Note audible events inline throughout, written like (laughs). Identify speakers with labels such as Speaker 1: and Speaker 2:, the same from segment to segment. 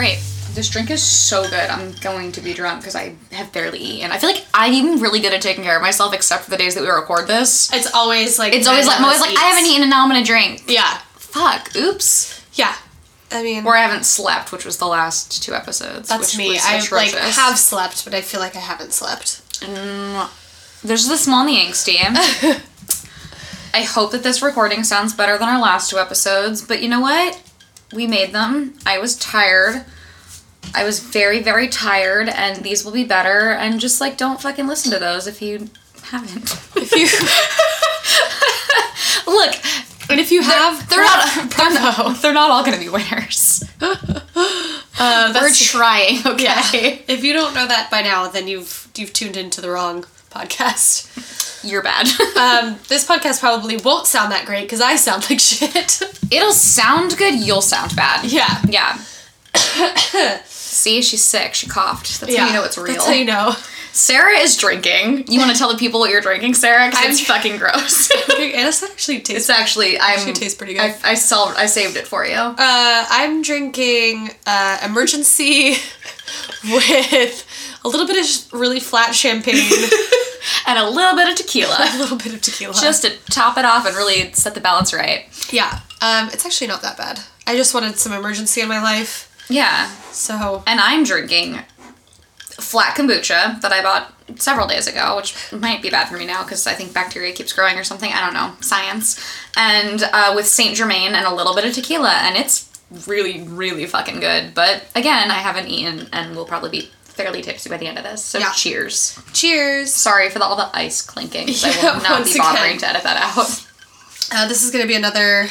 Speaker 1: Great. This drink is so good. I'm going to be drunk because I have barely eaten. I feel like I'm even really good at taking care of myself, except for the days that we record this.
Speaker 2: It's always like
Speaker 1: It's always like I'm always like I haven't eaten and now I'm gonna drink.
Speaker 2: Yeah,
Speaker 1: Fuck. Oops.
Speaker 2: yeah. I mean,
Speaker 1: Or I haven't slept, which was the last two episodes.
Speaker 2: that's
Speaker 1: which
Speaker 2: me.
Speaker 1: was
Speaker 2: I like have slept, but I feel like I haven't slept.
Speaker 1: Mm, there's the small angst, team. (laughs) I hope that this recording sounds better than our last two episodes, but you know what? We made them. I was tired. I was very, very tired, and these will be better. And just like, don't fucking listen to those if you haven't.
Speaker 2: If you (laughs)
Speaker 1: Look,
Speaker 2: and if you have,
Speaker 1: they're not. They're (laughs) not, they're not all gonna be winners.
Speaker 2: uh,
Speaker 1: We're trying, okay?
Speaker 2: yeah. If you don't know that by now, then you've you've tuned into the wrong podcast.
Speaker 1: You're bad. (laughs)
Speaker 2: Um, this podcast probably won't sound that great because I sound like shit. (laughs)
Speaker 1: It'll sound good. You'll sound bad.
Speaker 2: yeah.
Speaker 1: Yeah. (coughs) See, she's sick. She coughed. That's
Speaker 2: yeah.
Speaker 1: how you know it's real.
Speaker 2: That's how you know.
Speaker 1: Sarah is drinking. You want to tell the people what you're drinking, Sarah? Because it's fucking gross. (laughs)
Speaker 2: and it's actually tastes.
Speaker 1: it's actually I'm.
Speaker 2: Actually tastes pretty good.
Speaker 1: I, I solved. I saved it for you.
Speaker 2: Uh, I'm drinking uh, Emergen-C with a little bit of sh- really flat champagne, (laughs)
Speaker 1: and a little bit of tequila,
Speaker 2: a little bit of tequila.
Speaker 1: just to top it off and really set the balance right.
Speaker 2: yeah. Um, it's actually not that bad. I just wanted some Emergen-C in my life,
Speaker 1: Yeah.
Speaker 2: so
Speaker 1: And I'm drinking flat kombucha that I bought several days ago, which might be bad for me now because I think bacteria keeps growing or something. I don't know. Science. And uh, with Saint Germain and a little bit of tequila, and it's really, really fucking good. But again, I haven't eaten and will probably be fairly tipsy by the end of this. So
Speaker 2: Yeah.
Speaker 1: cheers.
Speaker 2: cheers.
Speaker 1: Sorry for the, all the ice clinking. 'cause I (laughs)
Speaker 2: Yeah,
Speaker 1: will not be bothering
Speaker 2: again.
Speaker 1: to edit that out.
Speaker 2: Uh, this is gonna be another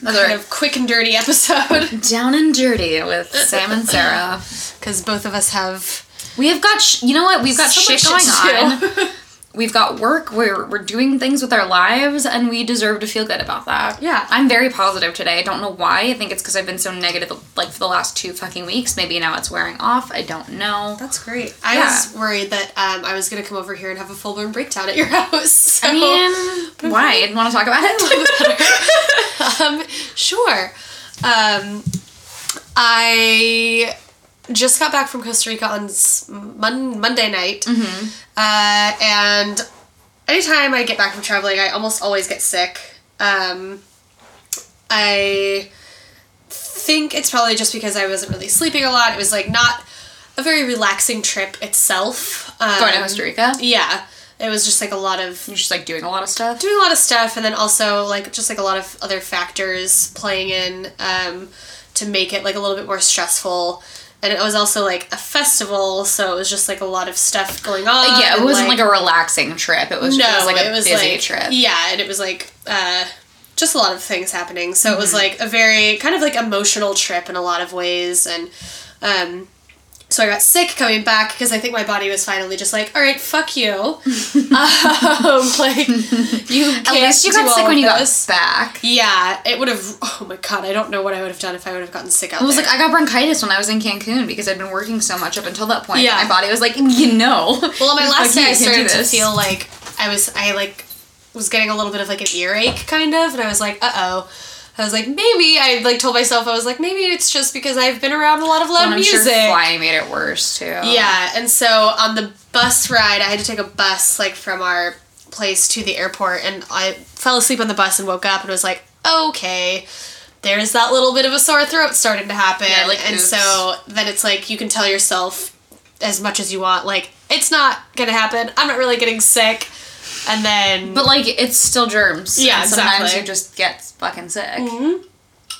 Speaker 1: Another
Speaker 2: kind of quick and dirty episode (laughs)
Speaker 1: down and dirty with Sam and Sarah. (laughs)
Speaker 2: because both of us have
Speaker 1: We have got, sh- you know what? We've got
Speaker 2: so
Speaker 1: shit
Speaker 2: much
Speaker 1: going
Speaker 2: to
Speaker 1: on. We've got work. We're we're doing things with our lives, and we deserve to feel good about that.
Speaker 2: Yeah.
Speaker 1: I'm very positive today. I don't know why. I think it's because I've been so negative, like for the last two fucking weeks. Maybe now it's wearing off. I don't know.
Speaker 2: That's great. I
Speaker 1: Yeah.
Speaker 2: was worried that um, I was gonna come over here and have a full blown breakdown at your (laughs) house. So,
Speaker 1: I mean, (laughs) why? Want to talk about it? (laughs)
Speaker 2: um, sure. Um, I just got back from Costa Rica on Mon- Monday night, uh, and anytime I get back from traveling, I almost always get sick. Um, I think it's probably just because I wasn't really sleeping a lot. It was like not a very relaxing trip itself. Um,
Speaker 1: Going to Costa Rica.
Speaker 2: Yeah, it was just like a lot of
Speaker 1: You're just like doing a lot of stuff.
Speaker 2: doing a lot of stuff and then also like just like a lot of other factors playing in um, to make it like a little bit more stressful and it was also like a festival so it was just like a lot of stuff going on
Speaker 1: yeah, it wasn't like, a relaxing trip. It was,
Speaker 2: no
Speaker 1: it was like a
Speaker 2: it was
Speaker 1: busy
Speaker 2: like
Speaker 1: trip.
Speaker 2: yeah and it was like uh, just a lot of things happening so it
Speaker 1: Mm-hmm.
Speaker 2: was like a very kind of like emotional trip in a lot of ways and um, so I got sick coming back because I think my body was finally just like, all right, fuck you. (laughs) um, (laughs) like you. Can't
Speaker 1: At least you got sick when you
Speaker 2: this.
Speaker 1: got back.
Speaker 2: Yeah, it would have. Oh my god, I don't know what I would have done if I would have gotten sick out
Speaker 1: I was
Speaker 2: there.
Speaker 1: like, I got bronchitis when I was in Cancun because I'd been working so much up until that point.
Speaker 2: Yeah.
Speaker 1: My body was like, you know.
Speaker 2: well, on my (laughs) last day, I started to feel like I was. I like was getting a little bit of like an earache, kind of, and I was like, uh oh. I was like, maybe I like told myself I was like, maybe it's just because I've been around a lot of loud
Speaker 1: I'm
Speaker 2: music.
Speaker 1: sure flying made it worse too.
Speaker 2: Yeah, and so on the bus ride, I had to take a bus like from our place to the airport, and I fell asleep on the bus and woke up and was like, okay, there's that little bit of a sore throat starting to happen,
Speaker 1: Yeah, like,
Speaker 2: and
Speaker 1: oops.
Speaker 2: so then it's like you can tell yourself as much as you want, like it's not gonna happen. I'm not really getting sick, and then
Speaker 1: But like, it's still germs.
Speaker 2: Yeah,
Speaker 1: sometimes
Speaker 2: exactly.
Speaker 1: you just get fucking sick.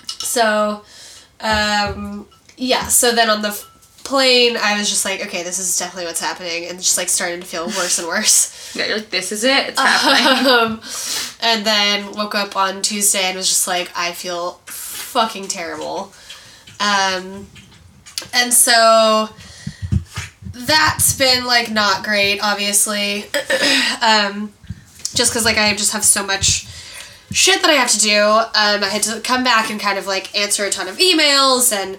Speaker 2: So, um, yeah. So then on the f- plane, I was just like, okay, this is definitely what's happening, and just like starting to feel worse and worse. (laughs)
Speaker 1: Yeah, you're like, this is it. It's happening. (laughs)
Speaker 2: um, and then woke up on Tuesday and was just like, I feel fucking terrible. Um, and so that's been like not great, obviously. (clears throat) um, just because like I just have so much shit that I have to do. Um, I had to come back and kind of like answer a ton of emails and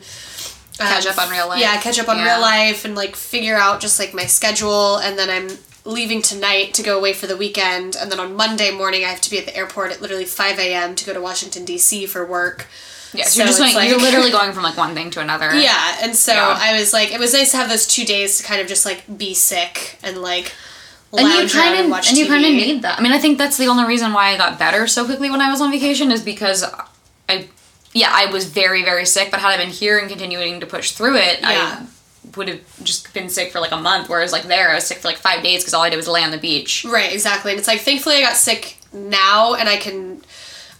Speaker 2: um,
Speaker 1: Catch up on real life.
Speaker 2: Yeah, catch up on
Speaker 1: Yeah.
Speaker 2: real life and like figure out just like my schedule. And then I'm leaving tonight to go away for the weekend. And then on Monday morning, I have to be at the airport at literally 5 a.m. to go to Washington, D.C. for work.
Speaker 1: Yeah, so you're just going. you're literally going from like one thing to another. (laughs)
Speaker 2: Yeah, and so
Speaker 1: Yeah.
Speaker 2: I was like, it was nice to have those two days to kind of just like be sick and like
Speaker 1: And you kind
Speaker 2: and
Speaker 1: of
Speaker 2: watch
Speaker 1: and you kind of need that. I mean, I think that's the only reason why I got better so quickly when I was on vacation is because I, yeah, I was very very sick. But had I been here and continuing to push through it,
Speaker 2: Yeah.
Speaker 1: I would have just been sick for like a month. Whereas like there, I was sick for like five days because all I did was lay on the beach.
Speaker 2: Right, exactly. And it's like thankfully I got sick now and I can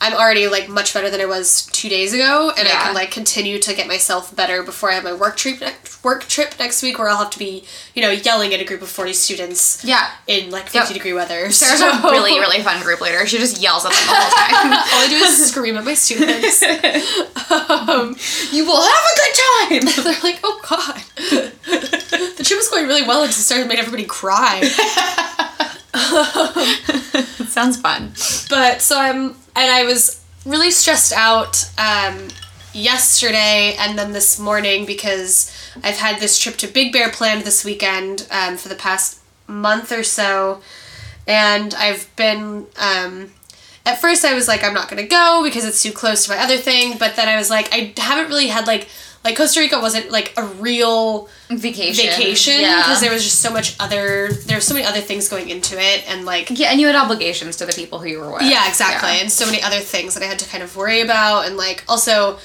Speaker 2: I'm already like much better than I was two days ago and I can like continue to get myself better before I have my work trip work trip next week where I'll have to be, you know, yelling at a group of forty students
Speaker 1: Yeah.
Speaker 2: in like
Speaker 1: Yep.
Speaker 2: fifty degree weather.
Speaker 1: Sarah's
Speaker 2: So-
Speaker 1: a really, really fun group leader. She just yells at them all the whole time. (laughs)
Speaker 2: all I do is scream at my students. (laughs) um,
Speaker 1: you will have a good time. (laughs)
Speaker 2: they're like, oh god. the trip was going really well until it started made everybody cry. (laughs)
Speaker 1: Sounds fun.
Speaker 2: But so I'm, and I was really stressed out um, yesterday and then this morning because I've had this trip to Big Bear planned this weekend um, for the past month or so, and I've been. Um, at first, I was like, I'm not gonna go because it's too close to my other thing. But then I was like, I haven't really had like like Costa Rica wasn't like a real
Speaker 1: Vacation.
Speaker 2: vacation
Speaker 1: Yeah.
Speaker 2: because there was just so much other there's so many other things going into it and like
Speaker 1: yeah, and you had obligations to the people who you were with.
Speaker 2: yeah, exactly.
Speaker 1: Yeah.
Speaker 2: And so many other things that I had to kind of worry about, and like also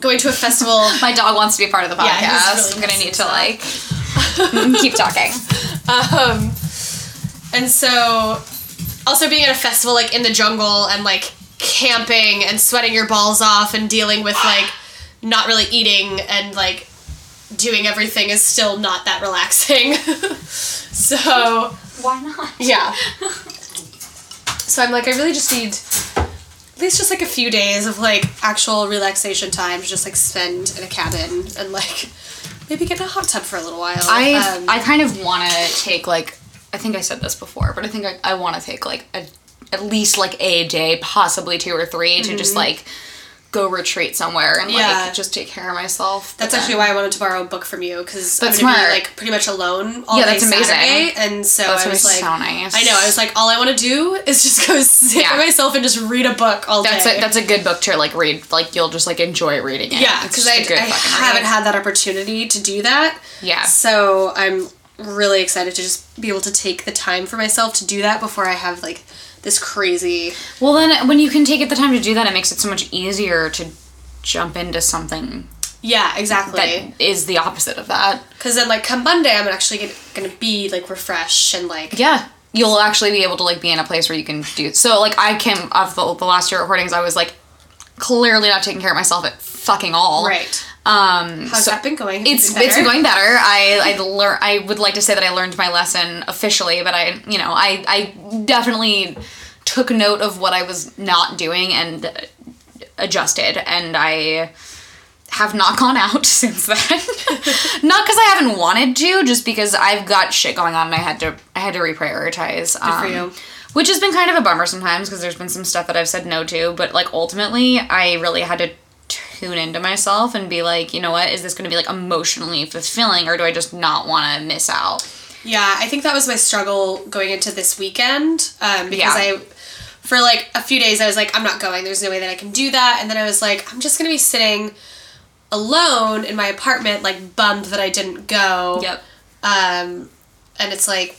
Speaker 2: going to a festival. (laughs)
Speaker 1: My dog wants to be a part of the
Speaker 2: Yeah,
Speaker 1: podcast. I'm gonna need to like (laughs) keep talking.
Speaker 2: um, and so also being at a festival like in the jungle and like camping and sweating your balls off and dealing with like not really eating and like doing everything is still not that relaxing. (laughs) so
Speaker 1: Why not?
Speaker 2: Yeah. (laughs) So I'm like, I really just need at least just like a few days of like actual relaxation time to just like spend in a cabin and like maybe get in a hot tub for a little while.
Speaker 1: I
Speaker 2: Um,
Speaker 1: I kind of want to take like I think I said this before, but I think I, I want to take like a, at least like a day, possibly two or 3 to just like go retreat somewhere and.
Speaker 2: Yeah.
Speaker 1: like just take care of myself.
Speaker 2: that's
Speaker 1: But
Speaker 2: actually why I wanted to borrow a book from you because I'm gonna be like pretty much alone all
Speaker 1: Yeah,
Speaker 2: day
Speaker 1: that's amazing.
Speaker 2: Saturday, and so
Speaker 1: That's
Speaker 2: I was like,
Speaker 1: so nice.
Speaker 2: I know, I was like, all I want to do is just go (laughs) sit
Speaker 1: Yeah.
Speaker 2: by myself and just read a book all
Speaker 1: That's
Speaker 2: day.
Speaker 1: a, that's a good book to like read. Like you'll just like enjoy reading it.
Speaker 2: yeah, because I, I haven't
Speaker 1: read.
Speaker 2: had that opportunity to do that.
Speaker 1: Yeah.
Speaker 2: So I'm really excited to just be able to take the time for myself to do that before I have like this crazy.
Speaker 1: Well, then when you can take it the time to do that, it makes it so much easier to jump into something
Speaker 2: Yeah, exactly.
Speaker 1: that is the opposite of that.
Speaker 2: Because then like come Monday, I'm actually gonna, gonna be like refreshed and like
Speaker 1: Yeah. You'll actually be able to like be in a place where you can do so. Like I came of the, the last year recordings, I was like clearly not taking care of myself at fucking all.
Speaker 2: right.
Speaker 1: Um.
Speaker 2: How's
Speaker 1: so
Speaker 2: that been going? Has it
Speaker 1: it's
Speaker 2: been
Speaker 1: going better. I I learn. I would like to say that I learned my lesson officially, but I you know I I definitely took note of what I was not doing and adjusted, and I have not gone out (laughs) since then. (laughs) not because I haven't wanted to, just because I've got shit going on and I had to I had to reprioritize. Good
Speaker 2: for you.
Speaker 1: Which has been kind of a bummer sometimes because there's been some stuff that I've said no to, but like ultimately I really had to tune into myself and be like, you know what, is this going to be like emotionally fulfilling or do I just not want to miss out?
Speaker 2: Yeah, I think that was my struggle going into this weekend um, because
Speaker 1: Yeah.
Speaker 2: I, for like a few days, I was like, I'm not going. There's no way that I can do that. And then I was like, I'm just gonna be sitting alone in my apartment, like bummed that I didn't go.
Speaker 1: Yep.
Speaker 2: Um, and it's like,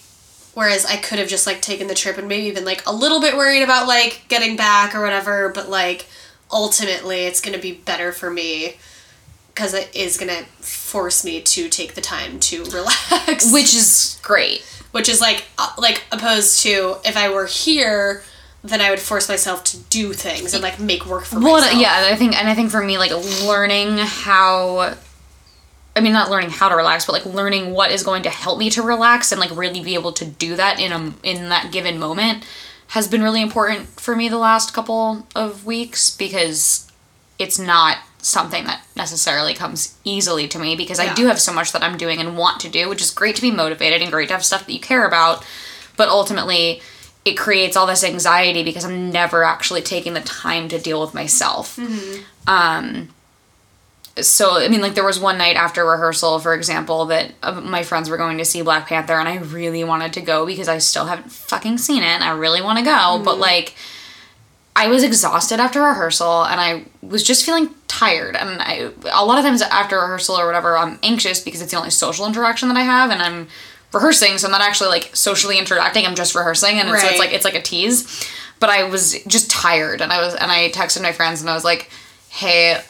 Speaker 2: whereas I could have just like taken the trip and maybe been like a little bit worried about like getting back or whatever, but like ultimately it's gonna be better for me because it is gonna force me to take the time to (laughs) relax
Speaker 1: Which is great.
Speaker 2: which is like uh, like opposed to if I were here, then I would force myself to do things and like make work for
Speaker 1: Well,
Speaker 2: myself.
Speaker 1: yeah, I think, and I think for me, like learning how, I mean, not learning how to relax, but like learning what is going to help me to relax and like really be able to do that in a in that given moment has been really important for me the last couple of weeks because it's not something that necessarily comes easily to me because I do have so much that I'm doing and want to do, which is great to be motivated and great to have stuff that you care about, but ultimately it creates all this anxiety because I'm never actually taking the time to deal with myself. Um so I mean like there was one night after rehearsal for example that uh, my friends were going to see Black Panther and I really wanted to go because I still haven't fucking seen it and I really want to go, but like I was exhausted after rehearsal and I was just feeling tired. And I, a lot of times after rehearsal or whatever, I'm anxious because it's the only social interaction that I have and I'm rehearsing. So I'm not actually like socially interacting. I'm just rehearsing. And so it's like, it's like a tease. But I was just tired and I was, and I texted my friends and I was like, hey,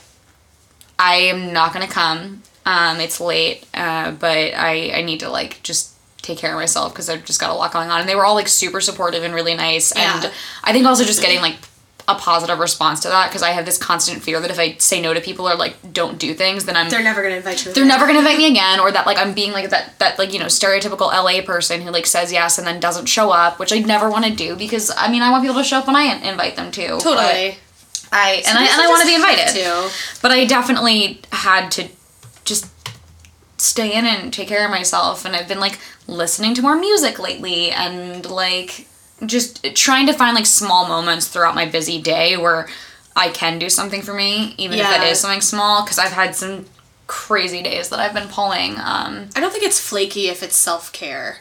Speaker 1: I am not gonna come. Um, it's late, uh, but I, I need to like just take care of myself because I've just got a lot going on. And they were all like super supportive and really nice.
Speaker 2: Yeah.
Speaker 1: And I think also just getting like a positive response to that because I have this constant fear that if I say no to people or like don't do things, then I'm
Speaker 2: They're never gonna invite you.
Speaker 1: they're never gonna invite me again or that like i'm being like that that like you know stereotypical la person who like says yes and then doesn't show up which i never want to do because i mean i want people to show up when i invite them to but
Speaker 2: Totally.
Speaker 1: I and i, and I want to be invited but i definitely had to just stay in and take care of myself and i've been like listening to more music lately and like just trying to find like small moments throughout my busy day where i can do something for me even if
Speaker 2: Yeah.
Speaker 1: it is something small because i've had some crazy days that i've been pulling um
Speaker 2: I don't think it's flaky if it's self care.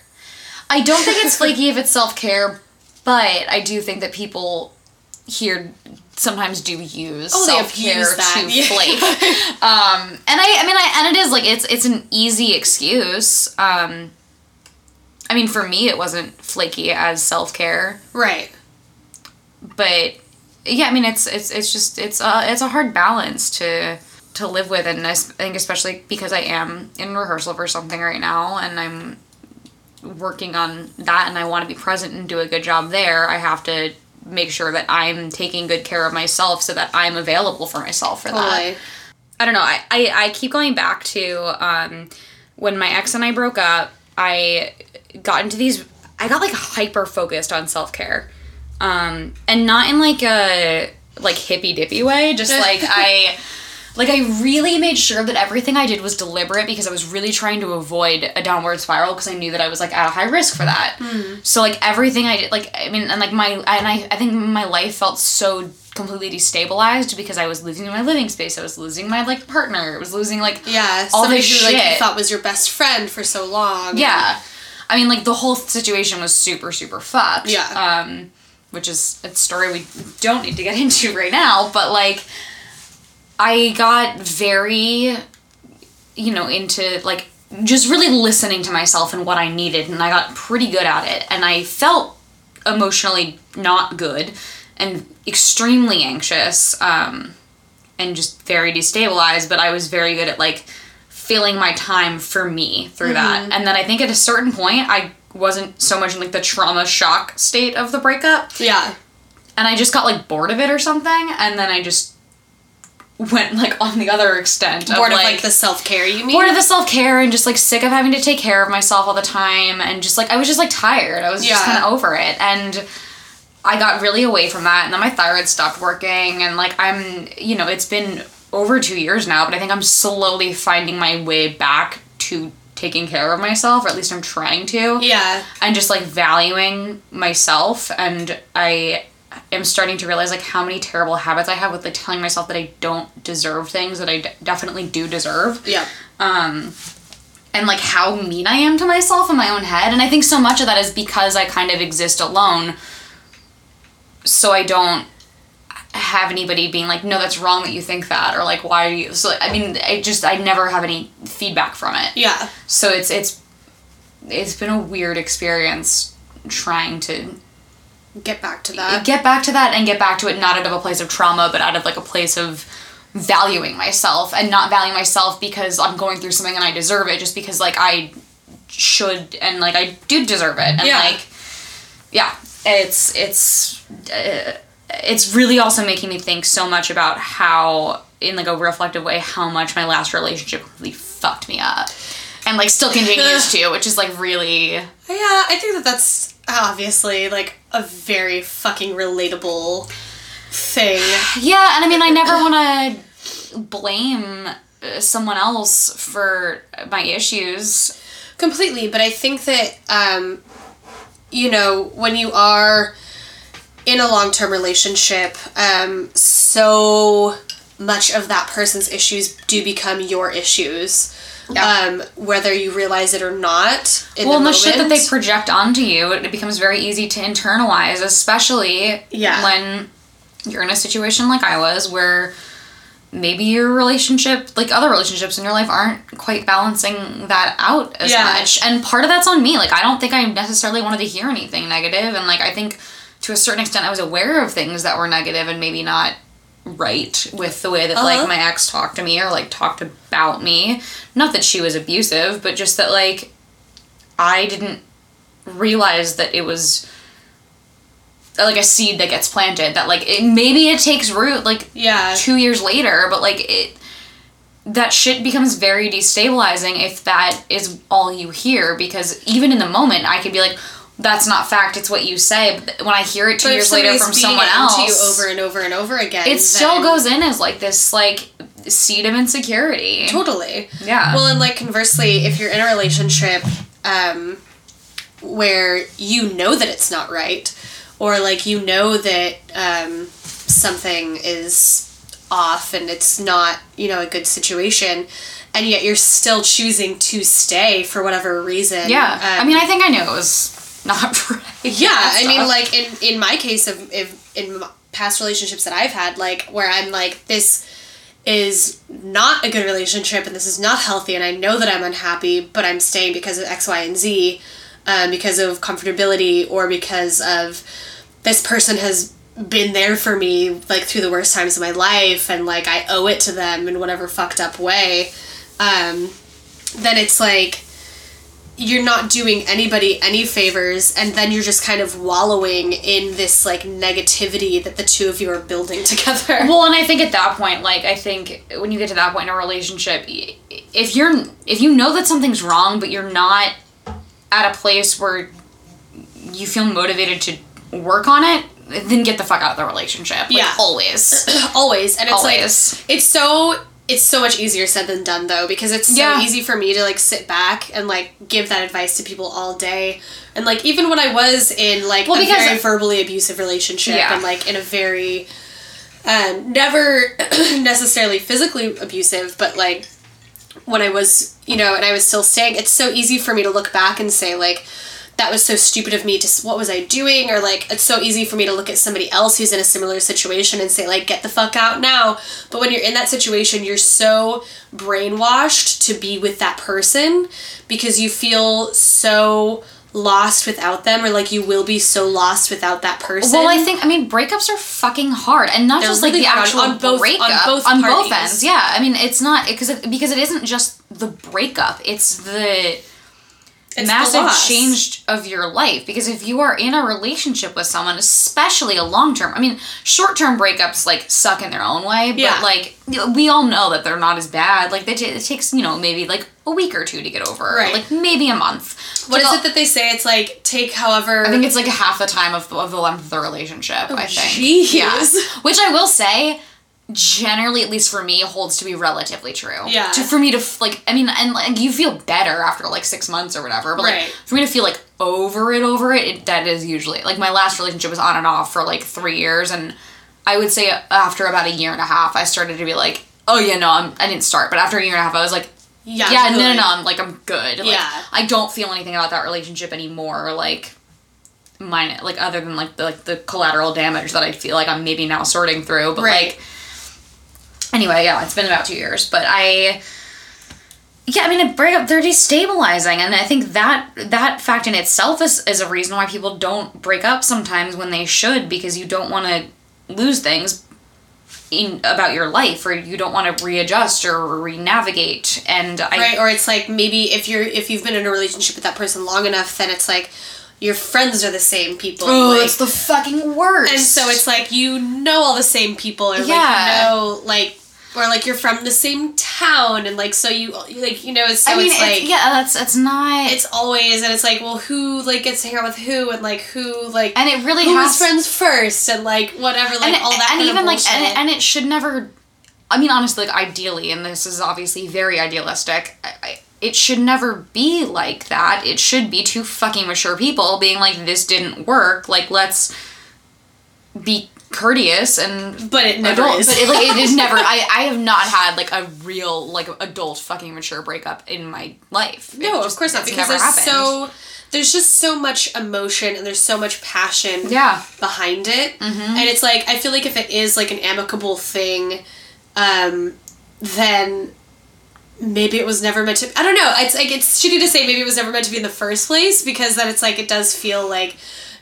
Speaker 1: i don't think it's (laughs) flaky if it's self-care but i do think that people here sometimes do use
Speaker 2: Oh, abuse that.
Speaker 1: to (laughs)
Speaker 2: Yeah.
Speaker 1: flake um and i i mean i and it is like it's it's an easy excuse um i mean for me it wasn't flaky as self-care
Speaker 2: Right.
Speaker 1: but yeah i mean it's it's it's just it's a it's a hard balance to to live with and I think especially because i am in rehearsal for something right now and i'm working on that and i want to be present and do a good job there i have to make sure that i'm taking good care of myself so that i'm available for myself for that I don't know. I, I, I keep going back to um, when my ex and I broke up, I got into these, I got like hyper focused on self care. Um, and not in like a like hippy dippy way, just (laughs) like I. Like I really made sure that everything I did was deliberate because I was really trying to avoid a downward spiral because I knew that I was like at a high risk for that. So like everything I did, like I mean, and like my and I I think my life felt so completely destabilized because I was losing my living space. I was losing my like partner. I was losing like
Speaker 2: Yeah.
Speaker 1: all
Speaker 2: somebody
Speaker 1: this
Speaker 2: who like you
Speaker 1: shit.
Speaker 2: thought was your best friend for so long.
Speaker 1: yeah. I mean, like the whole situation was super super fucked.
Speaker 2: Yeah.
Speaker 1: Um, which is a story we don't need to get (laughs) into right now, but like I got very you know into like just really listening to myself and what I needed and I got pretty good at it. And I felt emotionally not good and extremely anxious um and just very destabilized but I was very good at like filling my time for me through that. And then I think at a certain point I wasn't so much in like the trauma shock state of the breakup.
Speaker 2: Yeah.
Speaker 1: and I just got like bored of it or something, and then I just went like on the other extent
Speaker 2: Bored
Speaker 1: of
Speaker 2: of
Speaker 1: like,
Speaker 2: like the self care. You mean?
Speaker 1: bored of the self care and just like sick of having to take care of myself all the time, and just like I was just like tired. I was just kind of over it, and I got really away from that, and then my thyroid stopped working, and like I'm, you know, it's been over two years now, but I think I'm slowly finding my way back to taking care of myself, or at least I'm trying to
Speaker 2: Yeah.
Speaker 1: and just like valuing myself and i am starting to realize like how many terrible habits i have with like telling myself that i don't deserve things that i d- definitely do deserve
Speaker 2: Yeah.
Speaker 1: um and like how mean i am to myself in my own head and i think so much of that is because i kind of exist alone so i don't have anybody being like no that's wrong that you think that or like why are you so i mean i just i never have any feedback from it
Speaker 2: Yeah.
Speaker 1: so it's it's it's been a weird experience trying to
Speaker 2: Get back to that.
Speaker 1: get back to that and get back to it not out of a place of trauma but out of like a place of valuing myself and not valuing myself because I'm going through something and I deserve it just because like I should and like I do deserve it and
Speaker 2: Yeah.
Speaker 1: like yeah it's it's uh, it's really also making me think so much about how in like a reflective way how much my last relationship really fucked me up and like still continues to which is like really
Speaker 2: Yeah, I think that that's obviously like a very fucking relatable thing. (sighs)
Speaker 1: Yeah, and I mean, I never want to blame uh, someone else for my issues.
Speaker 2: Completely, but I think that um, you know when you are in a long term relationship, um, so much of that person's issues do become your issues.
Speaker 1: Yeah.
Speaker 2: Um, whether you realize it or not.
Speaker 1: Well,
Speaker 2: the,
Speaker 1: and the shit that they project onto you, it becomes very easy to internalize, especially
Speaker 2: Yeah.
Speaker 1: when you're in a situation like I was where maybe your relationship, like other relationships in your life, aren't quite balancing that out as
Speaker 2: Yeah.
Speaker 1: much. And part of that's on me. Like, I don't think I necessarily wanted to hear anything negative, And, like, I think to a certain extent, I was aware of things that were negative and maybe not right with the way that,
Speaker 2: Uh-huh.
Speaker 1: like, my ex talked to me or, like, talked about me. Not that she was abusive, but just that, like, I didn't realize that it was like a seed that gets planted that like it maybe it takes root like
Speaker 2: Yeah.
Speaker 1: two years later but like it that shit becomes very destabilizing if that is all you hear because even in the moment i could be like that's not fact it's what you say but when i hear it two
Speaker 2: But
Speaker 1: years later from someone else
Speaker 2: into you over and over and over again,
Speaker 1: it still goes in as like this like seed of insecurity
Speaker 2: Totally.
Speaker 1: yeah
Speaker 2: Well, and like conversely, if you're in a relationship um, where you know that it's not right, or like you know that um, something is off and it's not, you know, a good situation, and yet you're still choosing to stay for whatever reason.
Speaker 1: yeah
Speaker 2: um,
Speaker 1: i mean i think i knew it was not (laughs) right
Speaker 2: yeah, I mean, like in in my case of if in past relationships that I've had, like where I'm like this is not a good relationship and this is not healthy, and I know that I'm unhappy, but I'm staying because of X, Y, and Z, um, because of comfortability or because of this person has been there for me like through the worst times of my life, and like I owe it to them in whatever fucked up way. Um, then it's like you're not doing anybody any favors and then you're just kind of wallowing in this like negativity that the two of you are building (laughs) together
Speaker 1: Well, and I think at that point, like I think when you get to that point in a relationship, if you're if you know that something's wrong, but you're not at a place where you feel motivated to work on it, then get the fuck out of the relationship. Like,
Speaker 2: Yeah.
Speaker 1: always. (clears throat)
Speaker 2: always and it's
Speaker 1: Always.
Speaker 2: like it's so it's so much easier said than done though because it's so
Speaker 1: Yeah.
Speaker 2: easy for me to like sit back and like give that advice to people all day and like even when i was in like
Speaker 1: Well,
Speaker 2: a very verbally abusive relationship
Speaker 1: Yeah.
Speaker 2: and like in a very um never (clears throat) necessarily physically abusive but like when i was you know and i was still staying it's so easy for me to look back and say like that was so stupid of me to what was i doing? Or like it's so easy for me to look at somebody else who's in a similar situation and say like get the fuck out now. But when you're in that situation you're so brainwashed to be with that person because you feel so lost without them or like you will be so lost without that person.
Speaker 1: Well, I think I mean breakups are fucking hard, and not
Speaker 2: They're
Speaker 1: just like
Speaker 2: really
Speaker 1: the actual
Speaker 2: on both- on
Speaker 1: breakup
Speaker 2: both
Speaker 1: on both ends. Yeah, I mean it's not because it, because it isn't just the breakup; it's the
Speaker 2: It's the
Speaker 1: massive change of your life because if you are in a relationship with someone especially a long term i mean short term breakups like suck in their own way but
Speaker 2: Yeah.
Speaker 1: like we all know that they're not as bad like they t- it takes you know maybe like a week or two to get over
Speaker 2: Right.
Speaker 1: like maybe a month
Speaker 2: what is it that they say it's like take however
Speaker 1: I think it's like half the time of, of the length of the relationship. I oh, think.
Speaker 2: jeez.
Speaker 1: Yeah. Which I will say, generally, at least for me, holds to be relatively true.
Speaker 2: Yeah.
Speaker 1: To, for me to like, I mean, and like you feel better after like six months or whatever, but like
Speaker 2: Right.
Speaker 1: for me to feel like over it, over it, it, that is usually like my last relationship was on and off for like three years, and I would say after about a year and a half, I started to be like, oh yeah, no, I'm, I didn't start, but after a year and a half, I was like.
Speaker 2: yeah,
Speaker 1: Yeah, no, no, no. I'm like, I'm good. Like,
Speaker 2: Yeah.
Speaker 1: I don't feel anything about that relationship anymore. Like, mine, like other than like the like the collateral damage that I feel like I'm maybe now sorting through. But
Speaker 2: Right.
Speaker 1: like, anyway, yeah, it's been about two years. But I, yeah, I mean, a breakup they're destabilizing, and I think that that fact in itself is is a reason why people don't break up sometimes when they should because you don't want to lose things in about your life or you don't want to readjust or re-navigate and I
Speaker 2: right or it's like maybe if you're if you've been in a relationship with that person long enough then it's like your friends are the same people
Speaker 1: Oh,
Speaker 2: like,
Speaker 1: it's the fucking worst.
Speaker 2: and so it's like you know all the same people or like
Speaker 1: Yeah.
Speaker 2: you know like or like you're from the same town and like so you like you know it's so
Speaker 1: I mean,
Speaker 2: it's
Speaker 1: it's,
Speaker 2: like
Speaker 1: yeah, that's it's not.
Speaker 2: it's always and it's like well who like gets to hang out with who and like who like
Speaker 1: and it really
Speaker 2: who
Speaker 1: has
Speaker 2: was friends first and like whatever like
Speaker 1: and,
Speaker 2: all that
Speaker 1: and even like and, and it should never. I mean, honestly, like ideally, and this is obviously very idealistic. I, I, it should never be like that. It should be two fucking mature people being like, "This didn't work. Like, let's be courteous and
Speaker 2: but it never
Speaker 1: adult."
Speaker 2: is
Speaker 1: But it, like, it is never. (laughs) I, I have not had like a real like adult fucking mature breakup in my life.
Speaker 2: No,
Speaker 1: just-
Speaker 2: of course not, because there's
Speaker 1: happened.
Speaker 2: so there's just so much emotion and there's so much passion
Speaker 1: Yeah.
Speaker 2: behind it. And it's like I feel like if it is like an amicable thing, um, then maybe it was never meant to I don't know. It's like it's shitty to say maybe it was never meant to be in the first place because then it's like it does feel like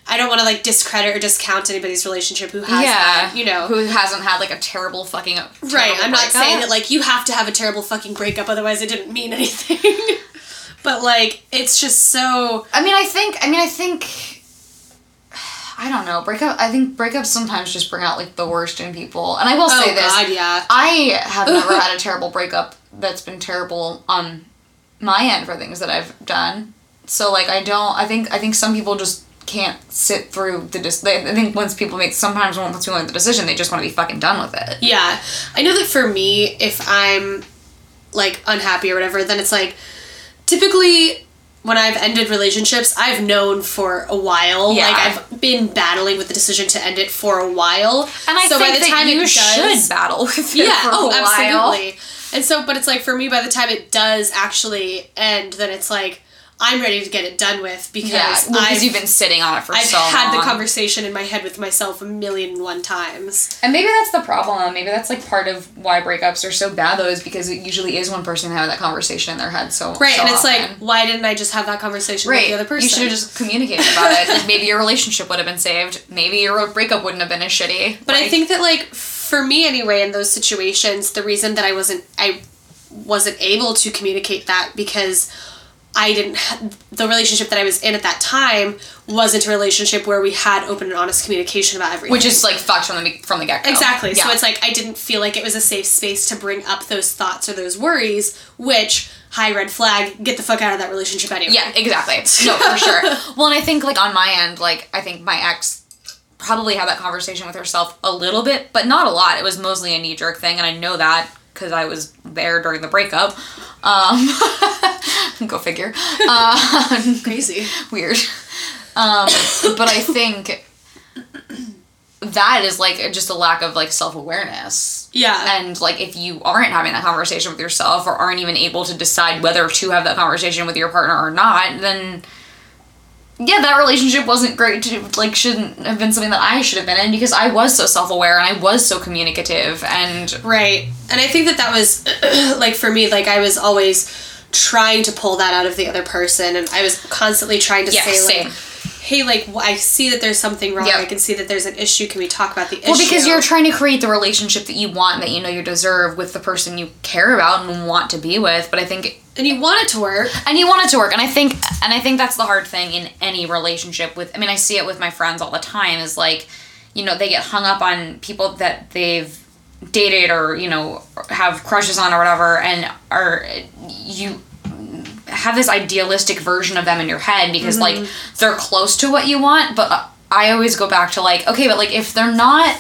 Speaker 2: I don't want to like discredit or discount anybody's relationship who has
Speaker 1: yeah.
Speaker 2: that, you know.
Speaker 1: Who hasn't had like a terrible fucking.
Speaker 2: Uh,
Speaker 1: right,
Speaker 2: I'm not
Speaker 1: breakup.
Speaker 2: saying that like you have to have a terrible fucking breakup otherwise it didn't mean (laughs) anything. but like it's just so
Speaker 1: I mean, I think. I mean, I think. (sighs) I don't know. Breakup. I think breakups sometimes just bring out like the worst in people. And I will say
Speaker 2: Oh
Speaker 1: this:
Speaker 2: god, yeah.
Speaker 1: I have never (laughs) had a terrible breakup that's been terrible on my end for things that I've done. So like, I don't. I think. I think some people just can't sit through the. Dis- I think once people make sometimes once people make the decision, they just want to be fucking done with it.
Speaker 2: Yeah. I know that for me, if I'm like unhappy or whatever, then it's like typically when I've ended relationships, I've known for a while.
Speaker 1: Yeah.
Speaker 2: Like I've been battling with the decision to end it for a while.
Speaker 1: And I
Speaker 2: so
Speaker 1: think
Speaker 2: by the
Speaker 1: that
Speaker 2: time
Speaker 1: you
Speaker 2: it does,
Speaker 1: should battle with it
Speaker 2: yeah,
Speaker 1: for
Speaker 2: oh,
Speaker 1: a while.
Speaker 2: absolutely. And so, but it's like for me, by the time it does actually end, then it's like I'm ready to get it done with because
Speaker 1: Yeah, well,
Speaker 2: I've,
Speaker 1: you've been sitting on it for
Speaker 2: I've
Speaker 1: so
Speaker 2: had the conversation in my head with myself a million and one times.
Speaker 1: And maybe that's the problem. Maybe that's like part of why breakups are so bad, though, is because it usually is one person having that conversation in their head. So
Speaker 2: Right,
Speaker 1: so
Speaker 2: and it's like, why didn't I just have that conversation with
Speaker 1: right,
Speaker 2: the other person?
Speaker 1: you should have just communicated about it. (laughs) Maybe your relationship would have been saved. Maybe your breakup wouldn't have been as shitty.
Speaker 2: But I think that like for me anyway in those situations, the reason that I wasn't I wasn't able to communicate that because I didn't the relationship that I was in at that time wasn't a relationship where we had open and honest communication about everything.
Speaker 1: which is like fucked from the from the get go.
Speaker 2: Exactly. So it's like I didn't feel like it was a safe space to bring up those thoughts or those worries, which high red flag, get the fuck out of that relationship anyway.
Speaker 1: Yeah, exactly. (laughs) No, for sure. Well, and I think like on my end, like I think my ex probably had that conversation with herself a little bit, but not a lot. It was mostly a knee jerk thing, and I know that because I was there during the breakup. Um, (laughs) go figure. Um, (laughs)
Speaker 2: Crazy.
Speaker 1: weird. Um, but I think that is like just a lack of like self awareness.
Speaker 2: Yeah.
Speaker 1: And like if you aren't having that conversation with yourself or aren't even able to decide whether to have that conversation with your partner or not, then yeah, that relationship wasn't great to like shouldn't have been something that I should have been in because I was so self aware and I was so communicative and
Speaker 2: Right. And I think that that was (clears throat) like for me like I was always trying to pull that out of the other person and I was constantly trying to
Speaker 1: Yeah,
Speaker 2: say
Speaker 1: same.
Speaker 2: Hey like I see that there's something wrong.
Speaker 1: Yeah.
Speaker 2: I can see that there's an issue. Can we talk about the issue?
Speaker 1: well because you're trying to create the relationship that you want and that you know you deserve with the person you care about and want to be with but I think
Speaker 2: and you want it to work.
Speaker 1: and you want it to work and i think and i think that's the hard thing in any relationship with i mean i see it with my friends all the time is like you know they get hung up on people that they've dated or you know have crushes on or whatever and are you have this idealistic version of them in your head because mm-hmm. like they're close to what you want but i always go back to like okay but like if they're not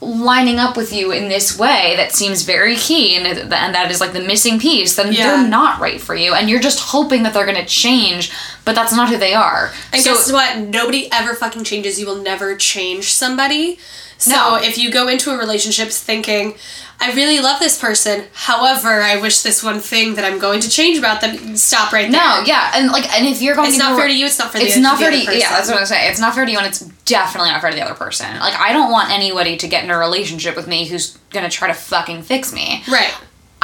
Speaker 1: lining up with you in this way that seems very key and, and that is like the missing piece then
Speaker 2: Yeah.
Speaker 1: they're not right for you and you're just hoping that they're going to change but that's not who they are
Speaker 2: And
Speaker 1: so
Speaker 2: guess what? Nobody ever fucking changes. You will never change somebody. So
Speaker 1: No.
Speaker 2: if you go into a relationship thinking, I really love this person, however, I wish this one thing that I'm going to change about them, stop right there.
Speaker 1: no yeah and like and if you're going
Speaker 2: It's not fair to you, it's not fair to
Speaker 1: it's
Speaker 2: the,
Speaker 1: not fair to
Speaker 2: other person.
Speaker 1: yeah that's what i'm saying it's not fair to you and it's definitely not fair to the other person like i don't want anybody to get in a relationship with me who's gonna try to fucking fix me
Speaker 2: Right.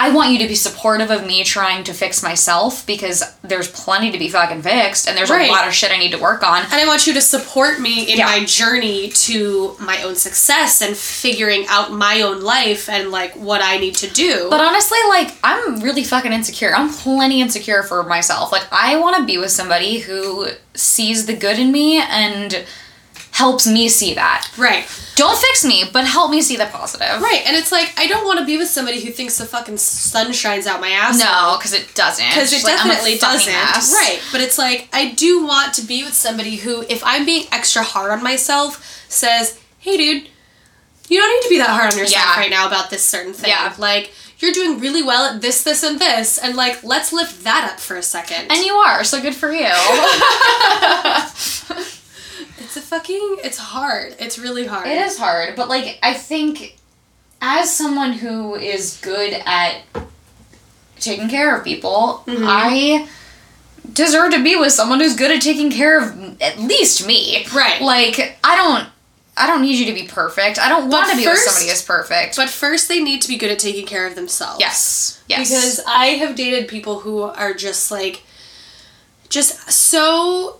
Speaker 1: I want you to be supportive of me trying to fix myself because there's plenty to be fucking fixed and there's
Speaker 2: Right.
Speaker 1: a lot of shit I need to work on.
Speaker 2: And I want you to support me in
Speaker 1: Yeah.
Speaker 2: my journey to my own success and figuring out my own life and like what I need to do.
Speaker 1: But honestly, like, I'm really fucking insecure. I'm plenty insecure for myself. Like, I want to be with somebody who sees the good in me and helps me see that.
Speaker 2: right.
Speaker 1: Don't fix me, but help me see the positive.
Speaker 2: Right. And it's like I don't want to be with somebody who thinks the fucking sun shines out my ass.
Speaker 1: No, because it doesn't.
Speaker 2: because it
Speaker 1: like,
Speaker 2: definitely doesn't.
Speaker 1: ass.
Speaker 2: Right. But it's like I do want to be with somebody who, if I'm being extra hard on myself, says, "Hey, dude, you don't need to be that hard on yourself
Speaker 1: Yeah.
Speaker 2: right now about this certain thing.
Speaker 1: Yeah.
Speaker 2: Like you're doing really well at this, this, and this, and like let's lift that up for a second.
Speaker 1: And you are, so good for you. (laughs) (laughs)
Speaker 2: it's a fucking. It's hard. It's really hard.
Speaker 1: It is hard, but like I think as someone who is good at taking care of people,
Speaker 2: Mm-hmm.
Speaker 1: I deserve to be with someone who's good at taking care of at least me.
Speaker 2: Right.
Speaker 1: Like I don't I don't need you to be perfect. I don't want to be
Speaker 2: first-
Speaker 1: with somebody who's perfect.
Speaker 2: But first, they need to be good at taking care of themselves.
Speaker 1: yes. Yes.
Speaker 2: Because I have dated people who are just like, just so,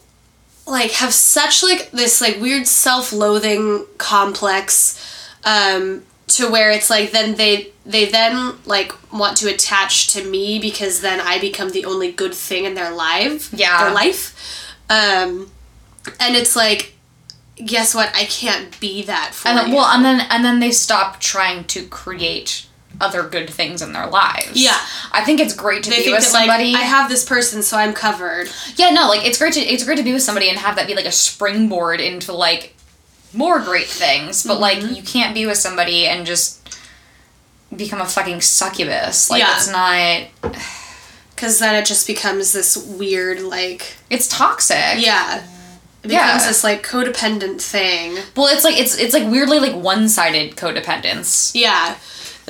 Speaker 2: like, have such like this like weird self-loathing complex, um, to where it's like then they they then like want to attach to me because then I become the only good thing in their life.
Speaker 1: Yeah.
Speaker 2: Their life, um, and it's like, guess what? I can't be that for
Speaker 1: and then,
Speaker 2: you.
Speaker 1: well, and then and then they stop trying to create other good things in their lives.
Speaker 2: Yeah.
Speaker 1: I think it's great to
Speaker 2: they
Speaker 1: be with
Speaker 2: that
Speaker 1: somebody.
Speaker 2: like I have this person, so I'm covered.
Speaker 1: yeah, no, like it's great to it's great to be with somebody and have that be like a springboard into like more great things. But like
Speaker 2: Mm-hmm.
Speaker 1: you can't be with somebody and just become a fucking succubus. Like
Speaker 2: Yeah.
Speaker 1: it's not
Speaker 2: Because then it just becomes this weird, like,
Speaker 1: it's toxic.
Speaker 2: yeah. It
Speaker 1: Yeah.
Speaker 2: becomes this, like, codependent thing.
Speaker 1: Well, it's like it's it's like weirdly like one sided codependence.
Speaker 2: Yeah.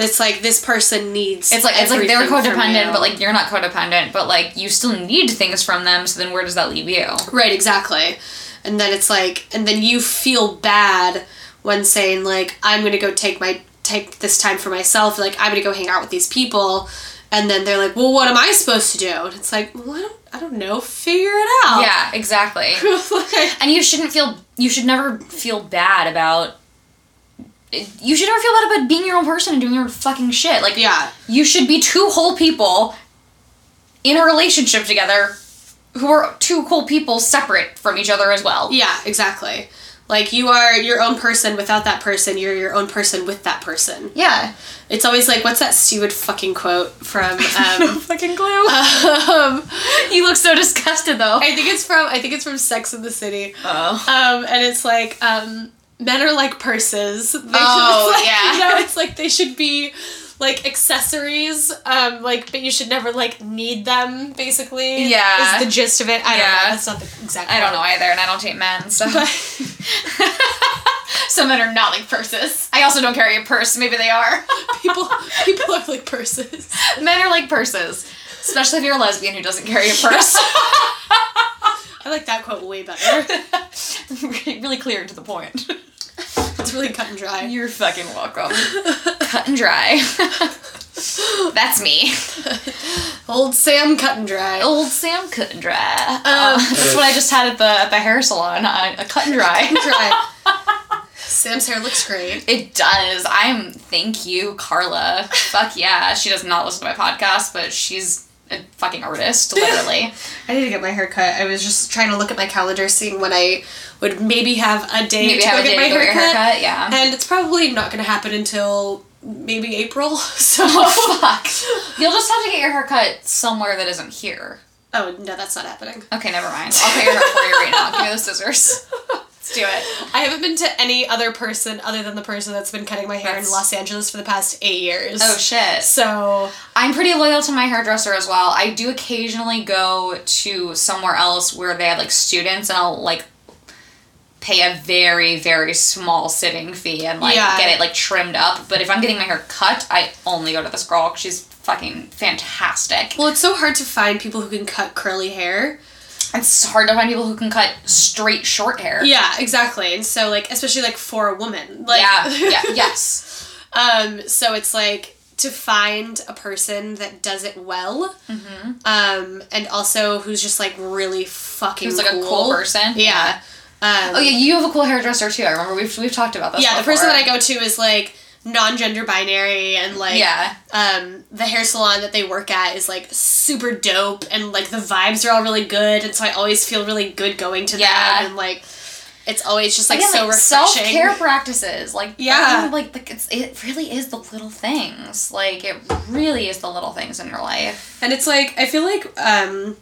Speaker 2: It's like this person needs.
Speaker 1: It's like it's like they're codependent, but like you're not codependent, but like you still need things from them. So then where does that leave you?
Speaker 2: Right, exactly. And then it's like, and then you feel bad when saying, like, I'm gonna go take my, take this time for myself, like, I'm gonna go hang out with these people. And then they're like, well, what am I supposed to do? And it's like, well, I don't, I don't know, figure it out.
Speaker 1: Yeah, exactly. (laughs)
Speaker 2: Like-
Speaker 1: And you shouldn't feel you should never feel bad about you should never feel bad about being your own person and doing your own fucking shit. Like
Speaker 2: yeah.
Speaker 1: you should be two whole people in a relationship together who are two whole people separate from each other as well.
Speaker 2: Yeah, exactly. Like you are your own person without that person, you're your own person with that person.
Speaker 1: Yeah.
Speaker 2: It's always like what's that stupid fucking quote from (laughs) um
Speaker 1: fucking clue.
Speaker 2: um (laughs)
Speaker 1: you look so disgusted though.
Speaker 2: I think it's from I think it's from Sex in the City.
Speaker 1: Oh.
Speaker 2: Um and it's like um men are like purses. They should-
Speaker 1: Oh,
Speaker 2: like,
Speaker 1: yeah.
Speaker 2: You know, it's like they should be like accessories, um, like but you should never like need them. Basically,
Speaker 1: Yeah.
Speaker 2: is the gist of it. I don't know. That's not the exact.
Speaker 1: I don't know either, and I don't date men, so
Speaker 2: But (laughs)
Speaker 1: some men are not like purses. I also don't carry a purse. Maybe they are. (laughs)
Speaker 2: people people are like purses. (laughs)
Speaker 1: Men are like purses, especially if you're a lesbian who doesn't carry a purse.
Speaker 2: I like that quote way better.
Speaker 1: really clear and to the point.
Speaker 2: It's really cut and dry.
Speaker 1: You're fucking welcome. Cut and dry. (laughs) That's me.
Speaker 2: Old Sam cut and dry.
Speaker 1: Old Sam cut and dry. Uh, that's what I just had at the at the hair salon. uh, A cut and dry.
Speaker 2: dry. (laughs) Sam's hair looks great.
Speaker 1: It does. I'm. Thank you, Carla. Fuck yeah. She does not listen to my podcast, but she's a fucking artist, (laughs) literally.
Speaker 2: I need to get my hair cut. I was just trying to look at my calendar, seeing when I would maybe have a day
Speaker 1: Maybe
Speaker 2: to
Speaker 1: have
Speaker 2: go get my
Speaker 1: to go get your
Speaker 2: haircut.
Speaker 1: haircut. Yeah.
Speaker 2: And it's probably not going to happen until maybe April. (laughs) So.
Speaker 1: Oh fuck. You'll just have to get your haircut somewhere that isn't here.
Speaker 2: Oh no, that's not happening.
Speaker 1: Okay, never mind. I'll cut your hair for you right now. Give me the scissors. (laughs) Let's do it.
Speaker 2: I haven't been to any other person other than the person that's been cutting my hair in Los Angeles for the past eight years.
Speaker 1: Oh shit.
Speaker 2: So
Speaker 1: I'm pretty loyal to my hairdresser as well. I do occasionally go to somewhere else where they have like students and I'll like pay a very, very small sitting fee and like
Speaker 2: Yeah.
Speaker 1: get it like trimmed up. But if I'm getting my hair cut, I only go to this girl she's fucking fantastic.
Speaker 2: well, it's so hard to find people who can cut curly hair.
Speaker 1: It's hard to find people who can cut straight short hair.
Speaker 2: Yeah, exactly. And so like especially like for a woman. Like
Speaker 1: yeah, yeah, (laughs) yes.
Speaker 2: Um, so it's like to find a person that does it well,
Speaker 1: Mm-hmm.
Speaker 2: um, and also who's just like really fucking
Speaker 1: Who's like a cool person.
Speaker 2: Yeah. Um,
Speaker 1: Oh yeah, you have a cool hairdresser too. I remember we've we've talked about this.
Speaker 2: yeah. The person that I go to is like non-gender binary and like
Speaker 1: Yeah.
Speaker 2: um the hair salon that they work at is like super dope and like the vibes are all really good and so I always feel really good going to
Speaker 1: Yeah.
Speaker 2: them and like it's always just like so
Speaker 1: like
Speaker 2: refreshing.
Speaker 1: self care practices, like
Speaker 2: Yeah.
Speaker 1: um, like the, it's, it really is the little things. Like it really is the little things in your life.
Speaker 2: And it's like I feel like um,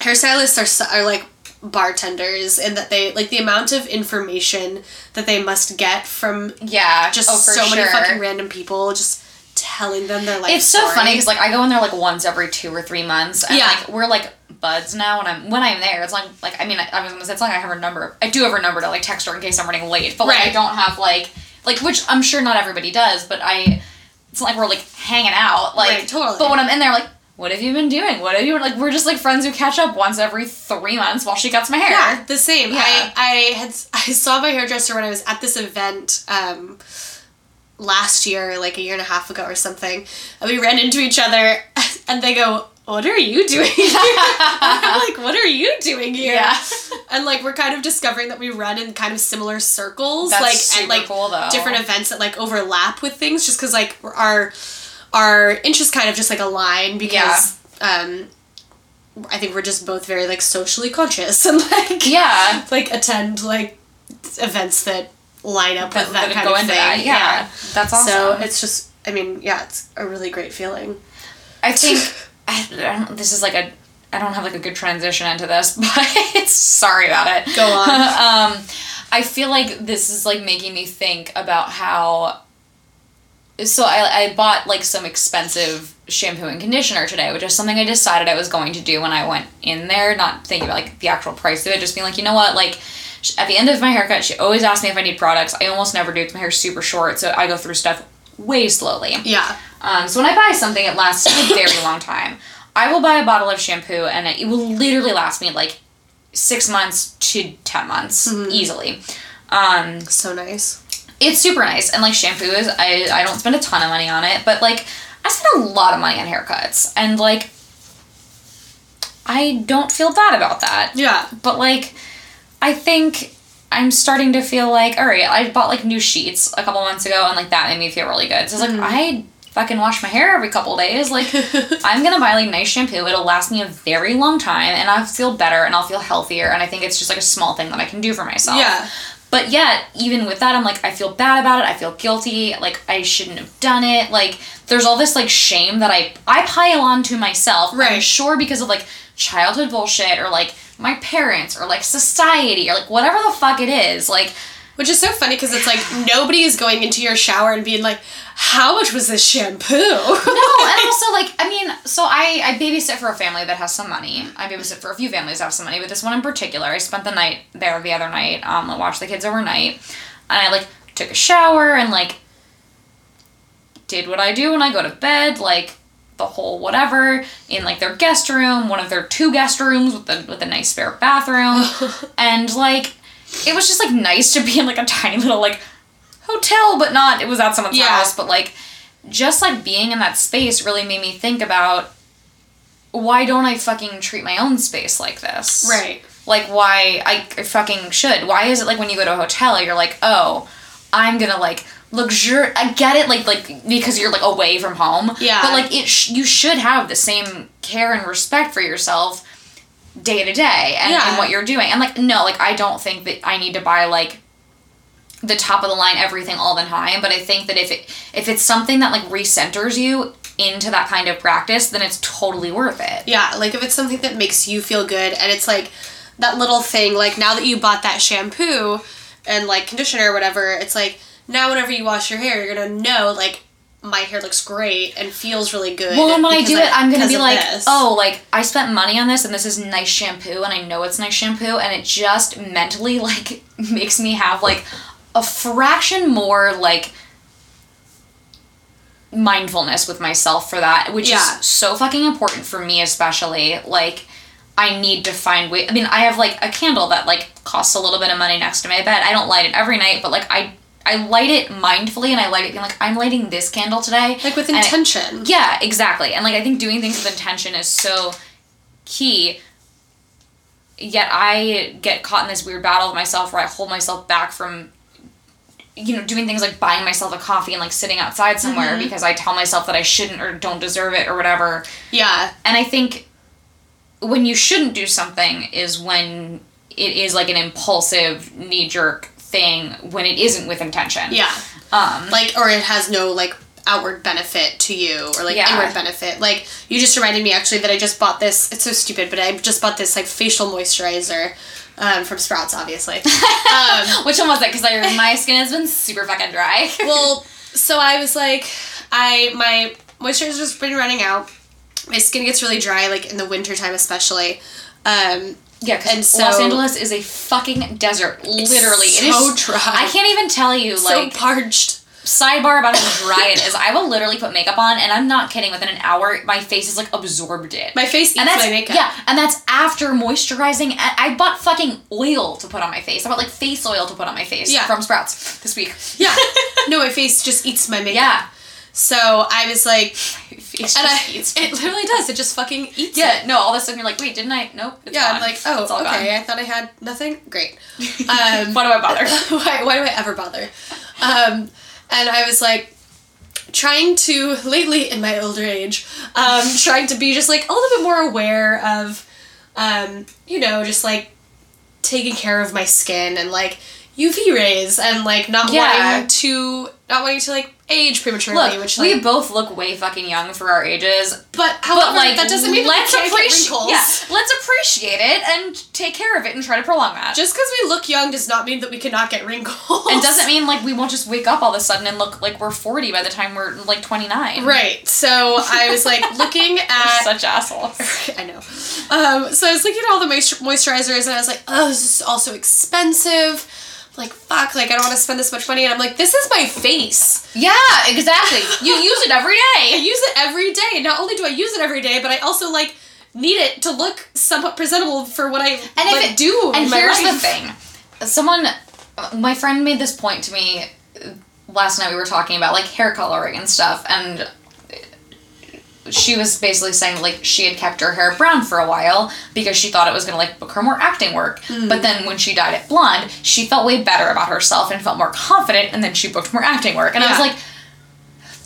Speaker 2: hairstylists are are like bartenders and that they like the amount of information that they must get from
Speaker 1: Yeah,
Speaker 2: just
Speaker 1: oh,
Speaker 2: so many fucking random people just telling them their life.
Speaker 1: It's so funny because like I go in there like once every two or three months, and
Speaker 2: Yeah.
Speaker 1: like we're like buds now. When I'm when I'm there, it's like like I mean I, I was gonna say it's like I have her number. I do have her number to like text her in case I'm running late, but like I don't have like like which I'm sure not everybody does, but I it's not like we're like hanging out like
Speaker 2: Right, totally.
Speaker 1: But when I'm in there, like what have you been doing? What have you like? We're just like friends who catch up once every three months while she cuts my hair.
Speaker 2: Yeah, the same.
Speaker 1: Yeah.
Speaker 2: I I had (laughs) I saw my hairdresser when I was at this event um last year, like a year and a half ago or something. And we ran into each other (laughs) and they go, What are you doing here? (laughs) I'm like, What are you doing here?
Speaker 1: Yeah.
Speaker 2: And like we're kind of discovering that we run in kind of similar circles.
Speaker 1: That's
Speaker 2: like and like
Speaker 1: cool, though.
Speaker 2: different events that like overlap with things just because like our our interests kind of just like align because um I think we're just both very like socially conscious (laughs) and like
Speaker 1: Yeah.
Speaker 2: like attend like events that line up
Speaker 1: That,
Speaker 2: with that,
Speaker 1: that
Speaker 2: kind of thing.
Speaker 1: that. Yeah. That's awesome.
Speaker 2: So it's just, I mean, yeah, it's a really great feeling.
Speaker 1: I think (laughs) I, I don't, this is like a I don't have like a good transition into this, (laughs) but it's sorry about it.
Speaker 2: Go on.
Speaker 1: um, I feel like this is like making me think about how. So I I bought like some expensive shampoo and conditioner today, which is something I decided I was going to do when I went in there, not thinking about like the actual price of it, just being like, you know what, like. At the end of my haircut, she always asks me if I need products. I almost never do because my hair's super short, so I go through stuff way slowly.
Speaker 2: Yeah.
Speaker 1: Um, so when I buy something, it lasts a very long time. I will buy a bottle of shampoo and it will literally last me like six months to ten months easily. Um,
Speaker 2: So nice.
Speaker 1: It's super nice and like shampoo is I, I don't spend a ton of money on it, but like I spend a lot of money on haircuts and like I don't feel bad about that.
Speaker 2: Yeah.
Speaker 1: But like, I think I'm starting to feel like, all right, I bought like new sheets a couple months ago, and like that made me feel really good. So it's like mm-hmm. I fucking wash my hair every couple days. Like (laughs) I'm gonna buy like nice shampoo. It'll last me a very long time, and I'll feel better, and I'll feel healthier. And I think it's just like a small thing that I can do for myself.
Speaker 2: Yeah.
Speaker 1: But yet, even with that, I'm like, I feel bad about it. I feel guilty. Like I shouldn't have done it. Like there's all this like shame that I I pile on to myself. I'm
Speaker 2: Right.
Speaker 1: sure because of like childhood bullshit or like my parents or like society or like whatever the fuck it is. Like
Speaker 2: Which is so funny because it's like nobody is going into your shower and being like, how much was this shampoo?
Speaker 1: no, and (laughs) also like I mean, so I I babysit for a family that has some money. I babysit for a few families that have some money, but this one in particular, I spent the night there the other night. Um, I watched the kids overnight, and I like took a shower and like did what I do when I go to bed, like the whole whatever in like their guest room, one of their two guest rooms with the with a nice spare bathroom, (laughs) and like it was just like nice to be in like a tiny little like hotel, but not it was at someone's
Speaker 2: Yeah.
Speaker 1: house, but like just like being in that space really made me think about why don't I fucking treat my own space like this?
Speaker 2: Right.
Speaker 1: Like why I, I fucking should. Why is it like when you go to a hotel you're like, "Oh, I'm going to like luxur I get it like like because you're like away from home.
Speaker 2: Yeah.
Speaker 1: But like it sh- you should have the same care and respect for yourself day to day and,
Speaker 2: Yeah.
Speaker 1: and what you're doing. And like no, like I don't think that I need to buy like the top of the line everything all the time, but I think that if it if it's something that like recenters you into that kind of practice, then it's totally worth it.
Speaker 2: Yeah, like if it's something that makes you feel good and it's like that little thing, like now that you bought that shampoo and like conditioner or whatever, it's like now whenever you wash your hair, you're gonna know like my hair looks great and feels really good.
Speaker 1: Well, and when I do it, I'm gonna be like,
Speaker 2: this.
Speaker 1: oh, like I spent money on this, and this is nice shampoo, and I know it's nice shampoo, and it just mentally (laughs) like makes me have like a fraction more like mindfulness with myself for that, which
Speaker 2: Yeah.
Speaker 1: is so fucking important for me, especially like. I need to find way. I mean, I have like a candle that like costs a little bit of money next to my bed. I don't light it every night, but like I I light it mindfully, and I light it being like I'm lighting this candle today,
Speaker 2: like with
Speaker 1: it-
Speaker 2: intention.
Speaker 1: yeah, exactly. And like I think doing things with intention is so key. Yet I get caught in this weird battle with myself where I hold myself back from you know, doing things like buying myself a coffee and like sitting outside somewhere mm-hmm. because I tell myself that I shouldn't or don't deserve it or whatever.
Speaker 2: Yeah,
Speaker 1: And I think when you shouldn't do something is when it is like an impulsive knee jerk thing when it isn't with intention.
Speaker 2: yeah.
Speaker 1: Um
Speaker 2: Like or it has no like outward benefit to you or like
Speaker 1: Yeah.
Speaker 2: inward benefit. Like you just reminded me actually that I just bought this. It's so stupid, but I just bought this like facial moisturizer um, from Sprouts, obviously. (laughs) um,
Speaker 1: which one was it? Because like, my skin has been super fucking dry. (laughs)
Speaker 2: well, so I was like, I my moisturizer's been running out. My skin gets really dry, like in the wintertime especially. Um,
Speaker 1: Yeah,
Speaker 2: And
Speaker 1: because
Speaker 2: so-
Speaker 1: Los Angeles is a fucking desert. Literally, it is so
Speaker 2: dry.
Speaker 1: I can't even tell you like
Speaker 2: so
Speaker 1: like
Speaker 2: parched.
Speaker 1: sidebar about how dry it is. I will literally put makeup on, and I'm not kidding. Within an hour, my face is like absorbed it.
Speaker 2: My face eats
Speaker 1: and that's
Speaker 2: my makeup.
Speaker 1: yeah, and that's after moisturizing. I bought fucking oil to put on my face. I bought like face oil to put on my face
Speaker 2: Yeah.
Speaker 1: from Sprouts this week.
Speaker 2: Yeah. (laughs) no, my face just eats my makeup.
Speaker 1: Yeah,
Speaker 2: So I was like, and I,
Speaker 1: eats
Speaker 2: it literally does. It just fucking eats.
Speaker 1: Yeah,
Speaker 2: it.
Speaker 1: no, all of a sudden you're like, wait, didn't I? Nope. It's
Speaker 2: Yeah,
Speaker 1: gone.
Speaker 2: I'm like, oh, okay.
Speaker 1: gone.
Speaker 2: I thought I had nothing. Great. (laughs) Um,
Speaker 1: Why do I bother? (laughs)
Speaker 2: why, why do I ever bother? Um, and I was like trying to lately in my older age, um, trying to be just like a little bit more aware of, um, you know, just like taking care of my skin and like UV rays and like not
Speaker 1: Yeah.
Speaker 2: wanting to not wanting to like age prematurely,
Speaker 1: Look,
Speaker 2: which
Speaker 1: we both look way fucking young for our ages.
Speaker 2: but however
Speaker 1: But like,
Speaker 2: that doesn't mean
Speaker 1: let's
Speaker 2: we can't get
Speaker 1: appreciate.
Speaker 2: wrinkles.
Speaker 1: Yeah, let's appreciate it and take care of it and try to prolong that.
Speaker 2: Just because we look young does not mean that we cannot get wrinkles.
Speaker 1: and doesn't mean like we won't just wake up all of a sudden and look like we're 40 by the time we're like 29.
Speaker 2: Right. So I was like looking (laughs) at
Speaker 1: such assholes. (laughs)
Speaker 2: I know. Um, so I was looking at all the moisturizers and I was like, oh, this is also expensive. Like, fuck, like, I don't want to spend this much money. And I'm like, this is my face.
Speaker 1: Yeah, exactly. you use it every day (laughs) I
Speaker 2: use it every day. And not only do I use it every day, but I also, like, need it to look somewhat presentable for what I
Speaker 1: And
Speaker 2: like,
Speaker 1: if it,
Speaker 2: do
Speaker 1: and here's
Speaker 2: life.
Speaker 1: the thing, someone, my friend made this point to me last night. We were talking about like hair coloring and stuff, and she was basically saying like she had kept her hair brown for a while because she thought it was gonna like book her more acting work.
Speaker 2: Mm.
Speaker 1: But then when she dyed it blonde, she felt way better about herself and felt more confident, and then she booked more acting work. And I was like.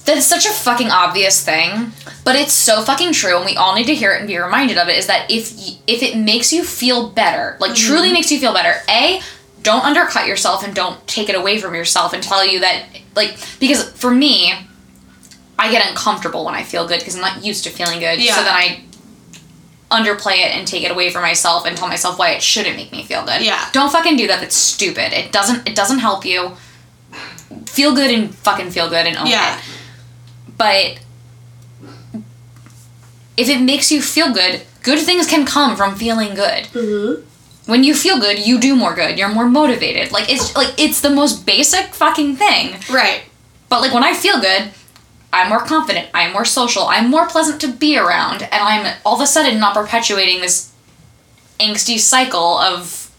Speaker 1: That's such a fucking obvious thing, but it's so fucking true, and we all need to hear it and be reminded of it. Is that if y- if it makes you feel better, like truly makes you feel better, a don't undercut yourself and don't take it away from yourself and tell you that like because for me, I get uncomfortable when I feel good because I'm not used to feeling good.
Speaker 2: Yeah.
Speaker 1: So then I underplay it and take it away from myself and tell myself why it shouldn't make me feel good.
Speaker 2: Yeah.
Speaker 1: Don't fucking do that. That's stupid. It doesn't. It doesn't help you. Feel good and fucking feel good and own
Speaker 2: Yeah.
Speaker 1: it. But if it makes you feel good, good things can come from feeling good.
Speaker 2: Mm-hmm.
Speaker 1: When you feel good, you do more good. You're more motivated. Like it's like it's the most basic fucking thing.
Speaker 2: Right.
Speaker 1: But like when I feel good, I'm more confident. I'm more social. I'm more pleasant to be around, and I'm all of a sudden not perpetuating this angsty cycle of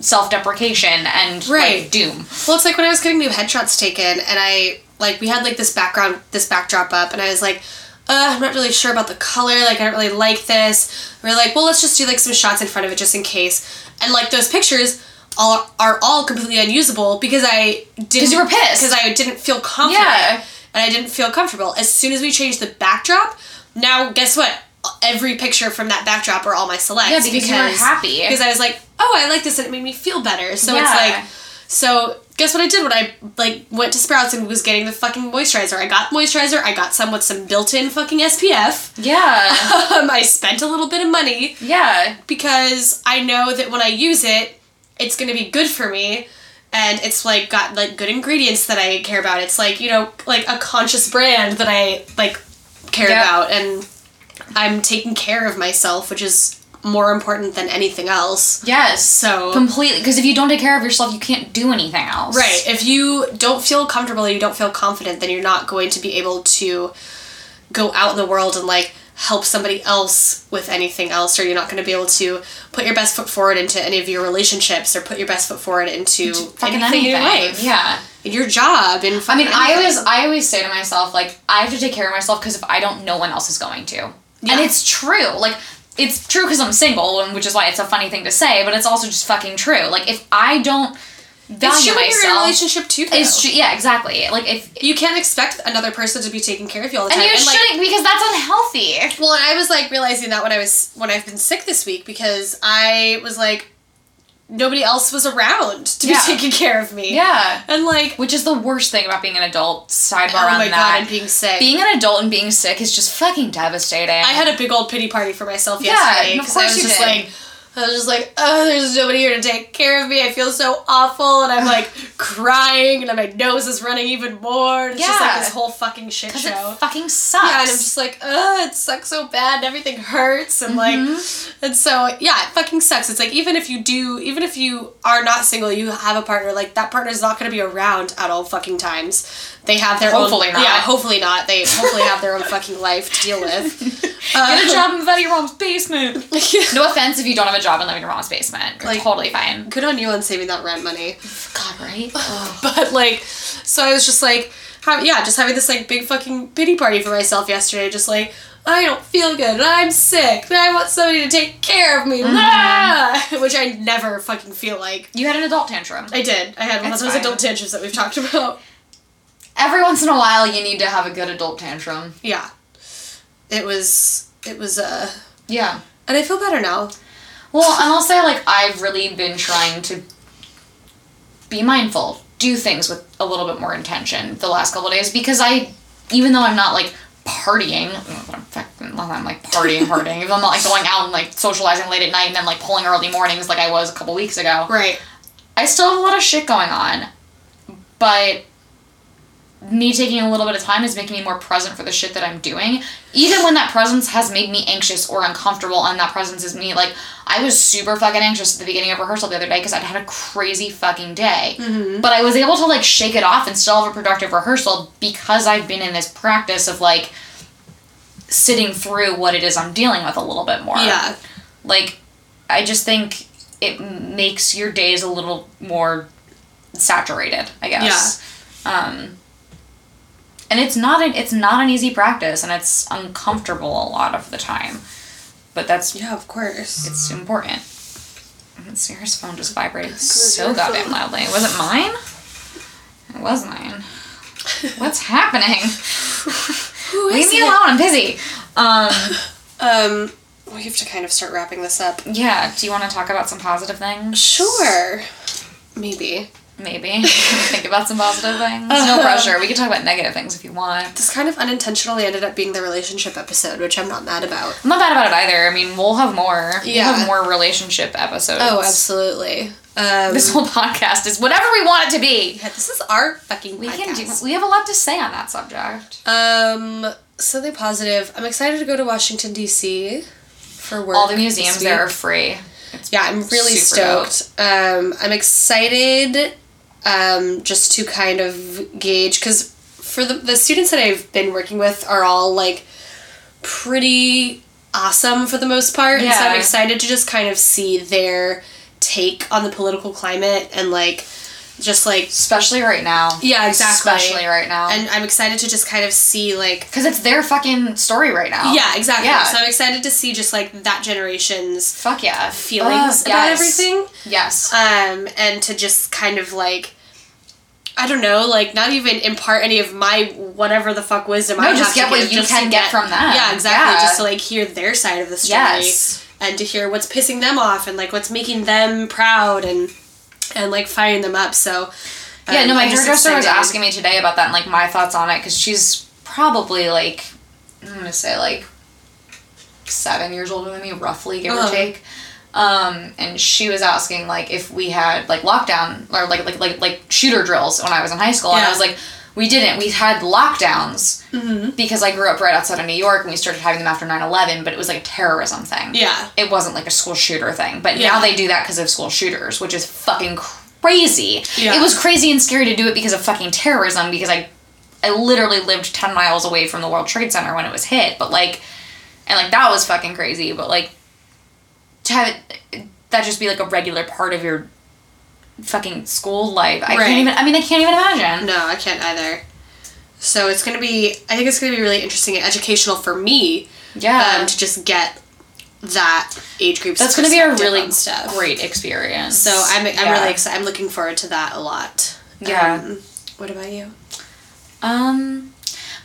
Speaker 1: self-deprecation and
Speaker 2: Right.
Speaker 1: like doom.
Speaker 2: Well, it's like when I was getting new headshots taken, and I like we had like this background, this backdrop up, and I was like, uh, I'm not really sure about the color. Like, I don't really like this. We are like, well, let's just do like some shots in front of it just in case. And like those pictures all are all completely unusable because I didn't.
Speaker 1: you were pissed.
Speaker 2: Because I didn't feel confident.
Speaker 1: Yeah.
Speaker 2: And I didn't feel comfortable. As soon as we changed the backdrop, now guess what? Every picture from that backdrop are all my selects.
Speaker 1: Yeah, because you were happy.
Speaker 2: Because I was like, oh, I like this, and it made me feel better. So it's like, so guess what I did when I like went to Sprouts and was getting the fucking moisturizer. I got moisturizer. I got some with some built-in fucking SPF.
Speaker 1: Yeah. (laughs)
Speaker 2: Um, I spent a little bit of money
Speaker 1: yeah.
Speaker 2: because I know that when I use it, it's gonna be good for me. And it's like got like good ingredients that I care about. It's like, you know, like a conscious brand that I like care
Speaker 1: Yeah.
Speaker 2: about and I'm taking care of myself, which is more important than anything else.
Speaker 1: Yes.
Speaker 2: So
Speaker 1: Completely. Because if you don't take care of yourself, you can't do anything else.
Speaker 2: Right. If you don't feel comfortable, you don't feel confident, then you're not going to be able to go out in the world and like help somebody else with anything else or you're not going to be able to put your best foot forward into any of your relationships or put your best foot forward into
Speaker 1: Fucking
Speaker 2: anything, in your life.
Speaker 1: Yeah.
Speaker 2: In your job and
Speaker 1: I mean, I always, I always say to myself, like, I have to take care of myself because if I don't, no one else is going to. And it's true. Like, it's true because I'm single, and which is why it's a funny thing to say, but it's also just fucking true. Like, if I don't value
Speaker 2: it's true you're in a
Speaker 1: myself,
Speaker 2: relationship too though.
Speaker 1: it's true. Yeah, exactly. Like, if
Speaker 2: you can't expect another person to be taking care of you all the
Speaker 1: and
Speaker 2: time.
Speaker 1: you
Speaker 2: and, like,
Speaker 1: shouldn't because that's unhealthy.
Speaker 2: Well, and I was like realizing that when I was when I've been sick this week because I was like nobody else was around to
Speaker 1: Yeah.
Speaker 2: be taking care of me.
Speaker 1: Yeah.
Speaker 2: And like
Speaker 1: Which is the worst thing about being an adult. Sidebar
Speaker 2: oh
Speaker 1: on
Speaker 2: my
Speaker 1: that.
Speaker 2: god, and being sick.
Speaker 1: being an adult and being sick is just fucking devastating.
Speaker 2: I had a big old pity party for myself
Speaker 1: Yeah,
Speaker 2: yesterday
Speaker 1: of
Speaker 2: because I was
Speaker 1: you
Speaker 2: just
Speaker 1: did.
Speaker 2: like, I was just like, oh, there's nobody here to take care of me. I feel so awful, and I'm like (sighs) crying, and my nose is running even more. And it's just like this whole fucking shit show.
Speaker 1: it fucking sucks.
Speaker 2: Yeah, and I'm just like, oh, it sucks so bad, and everything hurts, and like,
Speaker 1: Mm-hmm.
Speaker 2: and so yeah, it fucking sucks. It's like even if you do, even if you are not single, you have a partner, like that partner's not gonna be around at all fucking times. They have their
Speaker 1: Hopefully
Speaker 2: own,
Speaker 1: not.
Speaker 2: yeah, hopefully not. They hopefully have their own fucking life to deal with. Uh, (laughs)
Speaker 1: Get a job in the your mom's basement. (laughs) No offense if you don't have a job and live in your mom's basement. You're
Speaker 2: Like-
Speaker 1: totally fine.
Speaker 2: Good on you on saving that rent money.
Speaker 1: God, right?
Speaker 2: But like, so I was just like, have, yeah, just having this like big fucking pity party for myself yesterday. Just like, I don't feel good, and I'm sick, and I want somebody to take care of me,
Speaker 1: Mm-hmm.
Speaker 2: Ah! (laughs) which I never fucking feel like.
Speaker 1: You had an adult tantrum.
Speaker 2: I did. I had one of those
Speaker 1: fine.
Speaker 2: adult tantrums that we've talked about.
Speaker 1: Every once in a while, you need to have a good adult tantrum.
Speaker 2: Yeah, it was. It was. uh
Speaker 1: Yeah.
Speaker 2: And I feel better now.
Speaker 1: Well, and I'll say, like, I've really been trying to be mindful, do things with a little bit more intention the last couple days because I, even though I'm not, like, partying, I'm fucking- I'm like partying, (laughs) partying, even though I'm not like going out and like socializing late at night and then like pulling early mornings like I was a couple weeks ago.
Speaker 2: Right.
Speaker 1: I still have a lot of shit going on, but me taking a little bit of time is making me more present for the shit that I'm doing. Even when that presence has made me anxious or uncomfortable, and that presence is me, like, I was super fucking anxious at the beginning of rehearsal the other day because I'd had a crazy fucking day. But I was able to, like, shake it off and still have a productive rehearsal because I've been in this practice of, like, sitting through what it is I'm dealing with a little bit more
Speaker 2: Yeah.
Speaker 1: like i just think it makes your days a little more saturated i guess yeah um and it's not an it's not an easy practice and it's uncomfortable a lot of the time but that's
Speaker 2: Yeah, of course.
Speaker 1: it's important Sarah's phone just vibrated so goddamn
Speaker 2: phone.
Speaker 1: loudly. Was it mine? It was mine. (laughs) What's happening?
Speaker 2: Who
Speaker 1: Leave me
Speaker 2: it?
Speaker 1: alone. I'm busy. Um, (laughs)
Speaker 2: Um, we have to kind of start wrapping this up.
Speaker 1: yeah. Do you want to talk about some positive things?
Speaker 2: Sure. Maybe.
Speaker 1: Maybe. (laughs) Think about some positive things. No pressure. We can talk about negative things if you want.
Speaker 2: This kind of unintentionally ended up being the relationship episode, which I'm not mad about.
Speaker 1: I'm not bad about it either. I mean, we'll have more.
Speaker 2: Yeah.
Speaker 1: We'll have more relationship episodes.
Speaker 2: Oh, absolutely. Um,
Speaker 1: This whole podcast is whatever we want it to be.
Speaker 2: yeah, this is our fucking
Speaker 1: We
Speaker 2: podcast.
Speaker 1: can do. We have a lot to say on that subject.
Speaker 2: Um, something positive. I'm excited to go to Washington D.C. for work.
Speaker 1: All the museums there are free. It's
Speaker 2: Yeah, I'm really stoked. Um, I'm excited um, just to kind of gauge because for the the students that I've been working with are all like pretty awesome for the most part, and so I'm excited to just kind of see their take on the political climate and like just like
Speaker 1: especially right now.
Speaker 2: yeah exactly
Speaker 1: Especially right now.
Speaker 2: and I'm excited to just kind of see like
Speaker 1: because it's their fucking story right now.
Speaker 2: yeah exactly
Speaker 1: Yeah.
Speaker 2: so I'm excited to see just like that generation's
Speaker 1: Fuck yeah.
Speaker 2: feelings
Speaker 1: Ugh,
Speaker 2: about
Speaker 1: yes.
Speaker 2: everything
Speaker 1: Yes.
Speaker 2: um, and to just kind of like I don't know, like not even impart any of my whatever the fuck wisdom
Speaker 1: No,
Speaker 2: I
Speaker 1: just get what you can get from them.
Speaker 2: Yeah, exactly.
Speaker 1: Yeah.
Speaker 2: Just to like hear their side of the story
Speaker 1: Yes.
Speaker 2: and to hear what's pissing them off and like what's making them proud and and like firing them up. So
Speaker 1: Yeah,
Speaker 2: um,
Speaker 1: no, my hairdresser was asking me today about that and like my thoughts on it because she's probably like I'm gonna say like seven years older than me, roughly give
Speaker 2: Uh-huh.
Speaker 1: or take. Um, and she was asking like if we had like lockdown or like like like like shooter drills when I was in high school, and I was like, we didn't. We had lockdowns
Speaker 2: Mhm.
Speaker 1: because I grew up right outside of New York, and we started having them after 9-11, but it was like a terrorism thing.
Speaker 2: Yeah.
Speaker 1: it wasn't like a school shooter thing. But
Speaker 2: Yeah.
Speaker 1: now they do that because of school shooters, which is fucking crazy.
Speaker 2: Yeah.
Speaker 1: It was crazy and scary to do it because of fucking terrorism. Because I, I literally lived ten miles away from the World Trade Center when it was hit. But like, and like that was fucking crazy. But like, to have it, that just be like a regular part of your fucking school life. I
Speaker 2: Right.
Speaker 1: can't even. I mean, I can't even imagine.
Speaker 2: No, I can't either. So it's gonna be I think it's gonna be really interesting and educational for me
Speaker 1: Yeah.
Speaker 2: um, to just get that age group.
Speaker 1: That's to be a really great experience.
Speaker 2: So I'm, I'm
Speaker 1: Yeah.
Speaker 2: really excited. I'm looking forward to that a lot.
Speaker 1: Yeah.
Speaker 2: Um, what about you?
Speaker 1: Um,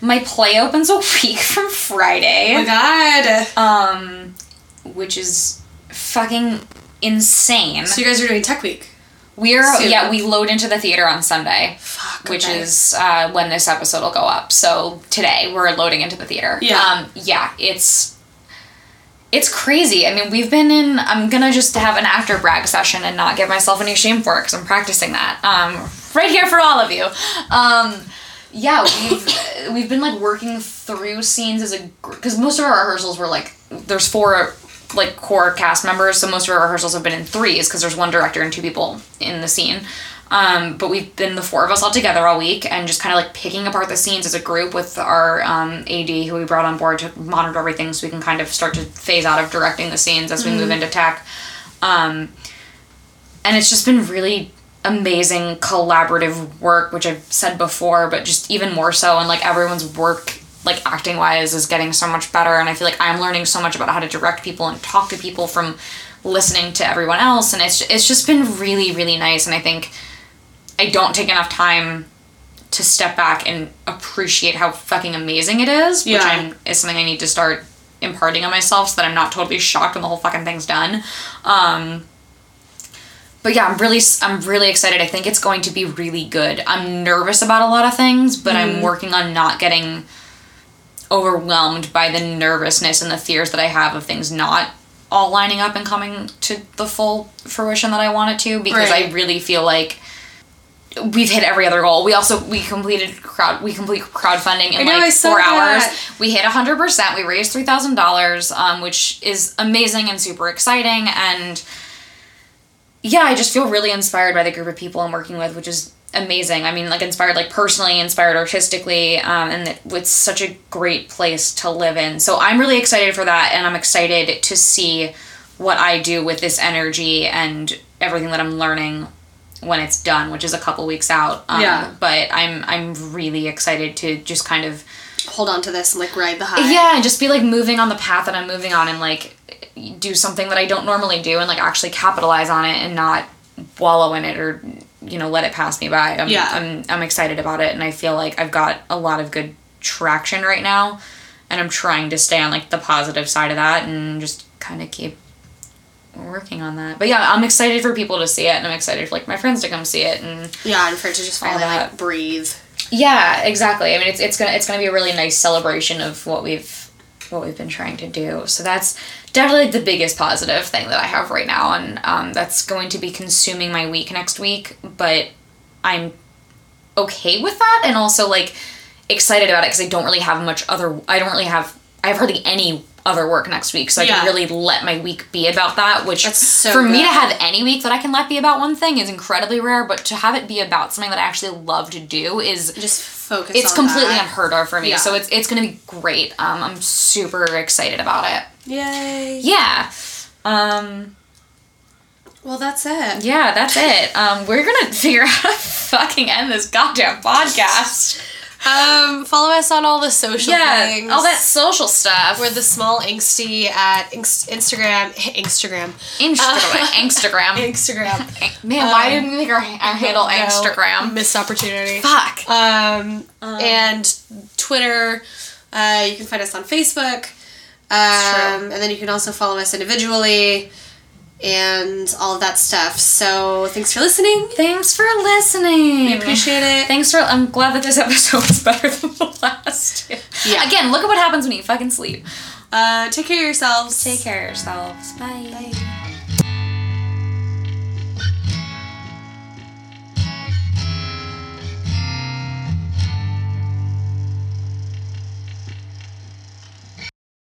Speaker 1: my play opens a (laughs) week from Friday.
Speaker 2: Oh my god.
Speaker 1: um, which is fucking insane.
Speaker 2: So you guys are doing Tech Week.
Speaker 1: We're
Speaker 2: soon.
Speaker 1: yeah, we load into the theater on Sunday,
Speaker 2: Fuck.
Speaker 1: which
Speaker 2: okay.
Speaker 1: is uh, when this episode will go up. So today we're loading into the theater.
Speaker 2: Yeah.
Speaker 1: Um, yeah, it's It's crazy. I mean, we've been in. I'm gonna just have an after brag session and not give myself any shame for it because I'm practicing that. Um, right here for all of you. Um, yeah, we've we've been like working through scenes as a because most of our rehearsals were like there's four like core cast members, so most of our rehearsals have been in threes because there's one director and two people in the scene. Um, but we've been the four of us all together all week and just kind of like picking apart the scenes as a group with our um, AD who we brought on board to monitor everything so we can kind of start to phase out of directing the scenes as we move into tech. Um, and it's just been really amazing collaborative work, which I've said before, but just even more so. And like everyone's work, like acting wise, is getting so much better. And I feel like I'm learning so much about how to direct people and talk to people from listening to everyone else. And it's, it's just been really, really nice. And I think I don't take enough time to step back and appreciate how fucking amazing it is, which
Speaker 2: Yeah.
Speaker 1: I'm, is something I need to start imparting on myself so that I'm not totally shocked when the whole fucking thing's done. Um, but yeah, I'm really I'm really excited. I think it's going to be really good. I'm nervous about a lot of things, but I'm working on not getting overwhelmed by the nervousness and the fears that I have of things not all lining up and coming to the full fruition that I want it to because I really feel like we've hit every other goal. We also we completed crowd we complete crowdfunding in
Speaker 2: know,
Speaker 1: like four hours.
Speaker 2: that.
Speaker 1: We hit hundred percent. We raised three thousand dollars, um, which is amazing and super exciting. And yeah, I just feel really inspired by the group of people I'm working with, which is amazing. I mean, like inspired like personally, inspired artistically, um, and it, it's such a great place to live in. So I'm really excited for that, and I'm excited to see what I do with this energy and everything that I'm learning when it's done, which is a couple weeks out. Um,
Speaker 2: Yeah.
Speaker 1: But I'm I'm really excited to just kind of
Speaker 2: Hold on to this and like ride the high.
Speaker 1: yeah, and just be like moving on the path that I'm moving on and like do something that I don't normally do and like actually capitalize on it and not wallow in it or you know let it pass me by. I'm,
Speaker 2: Yeah.
Speaker 1: I'm I'm excited about it and I feel like I've got a lot of good traction right now and I'm trying to stay on like the positive side of that and just kind of keep working on that. But yeah, I'm excited for people to see it and I'm excited for like my friends to come see it and
Speaker 2: Yeah, and for it to just finally like breathe.
Speaker 1: yeah, exactly. I mean, it's it's gonna it's gonna be a really nice celebration of what we've what we've been trying to do. So that's definitely the biggest positive thing that I have right now, and um, that's going to be consuming my week next week. But I'm okay with that, and also like excited about it because I don't really have much other. I don't really have. I have hardly any other work next week, so I can really let my week be about that. Which
Speaker 2: so
Speaker 1: for me to have any week that I can let be about one thing is incredibly rare. But to have it be about something that I actually love to do is
Speaker 2: Just focus
Speaker 1: it's completely
Speaker 2: that.
Speaker 1: unheard of for me.
Speaker 2: Yeah.
Speaker 1: So it's it's gonna be great. Um, I'm super excited about it.
Speaker 2: Yay.
Speaker 1: Yeah. Um,
Speaker 2: Well, that's it.
Speaker 1: yeah, that's it. Um, we're gonna (laughs) figure out how to fucking end this goddamn podcast.
Speaker 2: Um, follow us on all the social
Speaker 1: Yeah,
Speaker 2: things.
Speaker 1: all that social stuff.
Speaker 2: We're the small angsty at inst- Instagram. (laughs) Instagram.
Speaker 1: Instagram. Instagram. (laughs)
Speaker 2: Instagram. (laughs)
Speaker 1: Man, why
Speaker 2: Um,
Speaker 1: didn't we make our, our handle
Speaker 2: No,
Speaker 1: Instagram?
Speaker 2: Missed opportunity.
Speaker 1: Fuck.
Speaker 2: Um, and Twitter. Uh, you can find us on Facebook. Um, and then you can also follow us individually and all of that stuff. So thanks for listening.
Speaker 1: Thanks for listening.
Speaker 2: We appreciate it.
Speaker 1: Thanks for. I'm glad that this (laughs) episode was better than the last two.
Speaker 2: Yeah.
Speaker 1: Again, look at what happens when you fucking sleep.
Speaker 2: Uh, take care of yourselves.
Speaker 1: Take care of yourselves. Bye.
Speaker 2: Bye.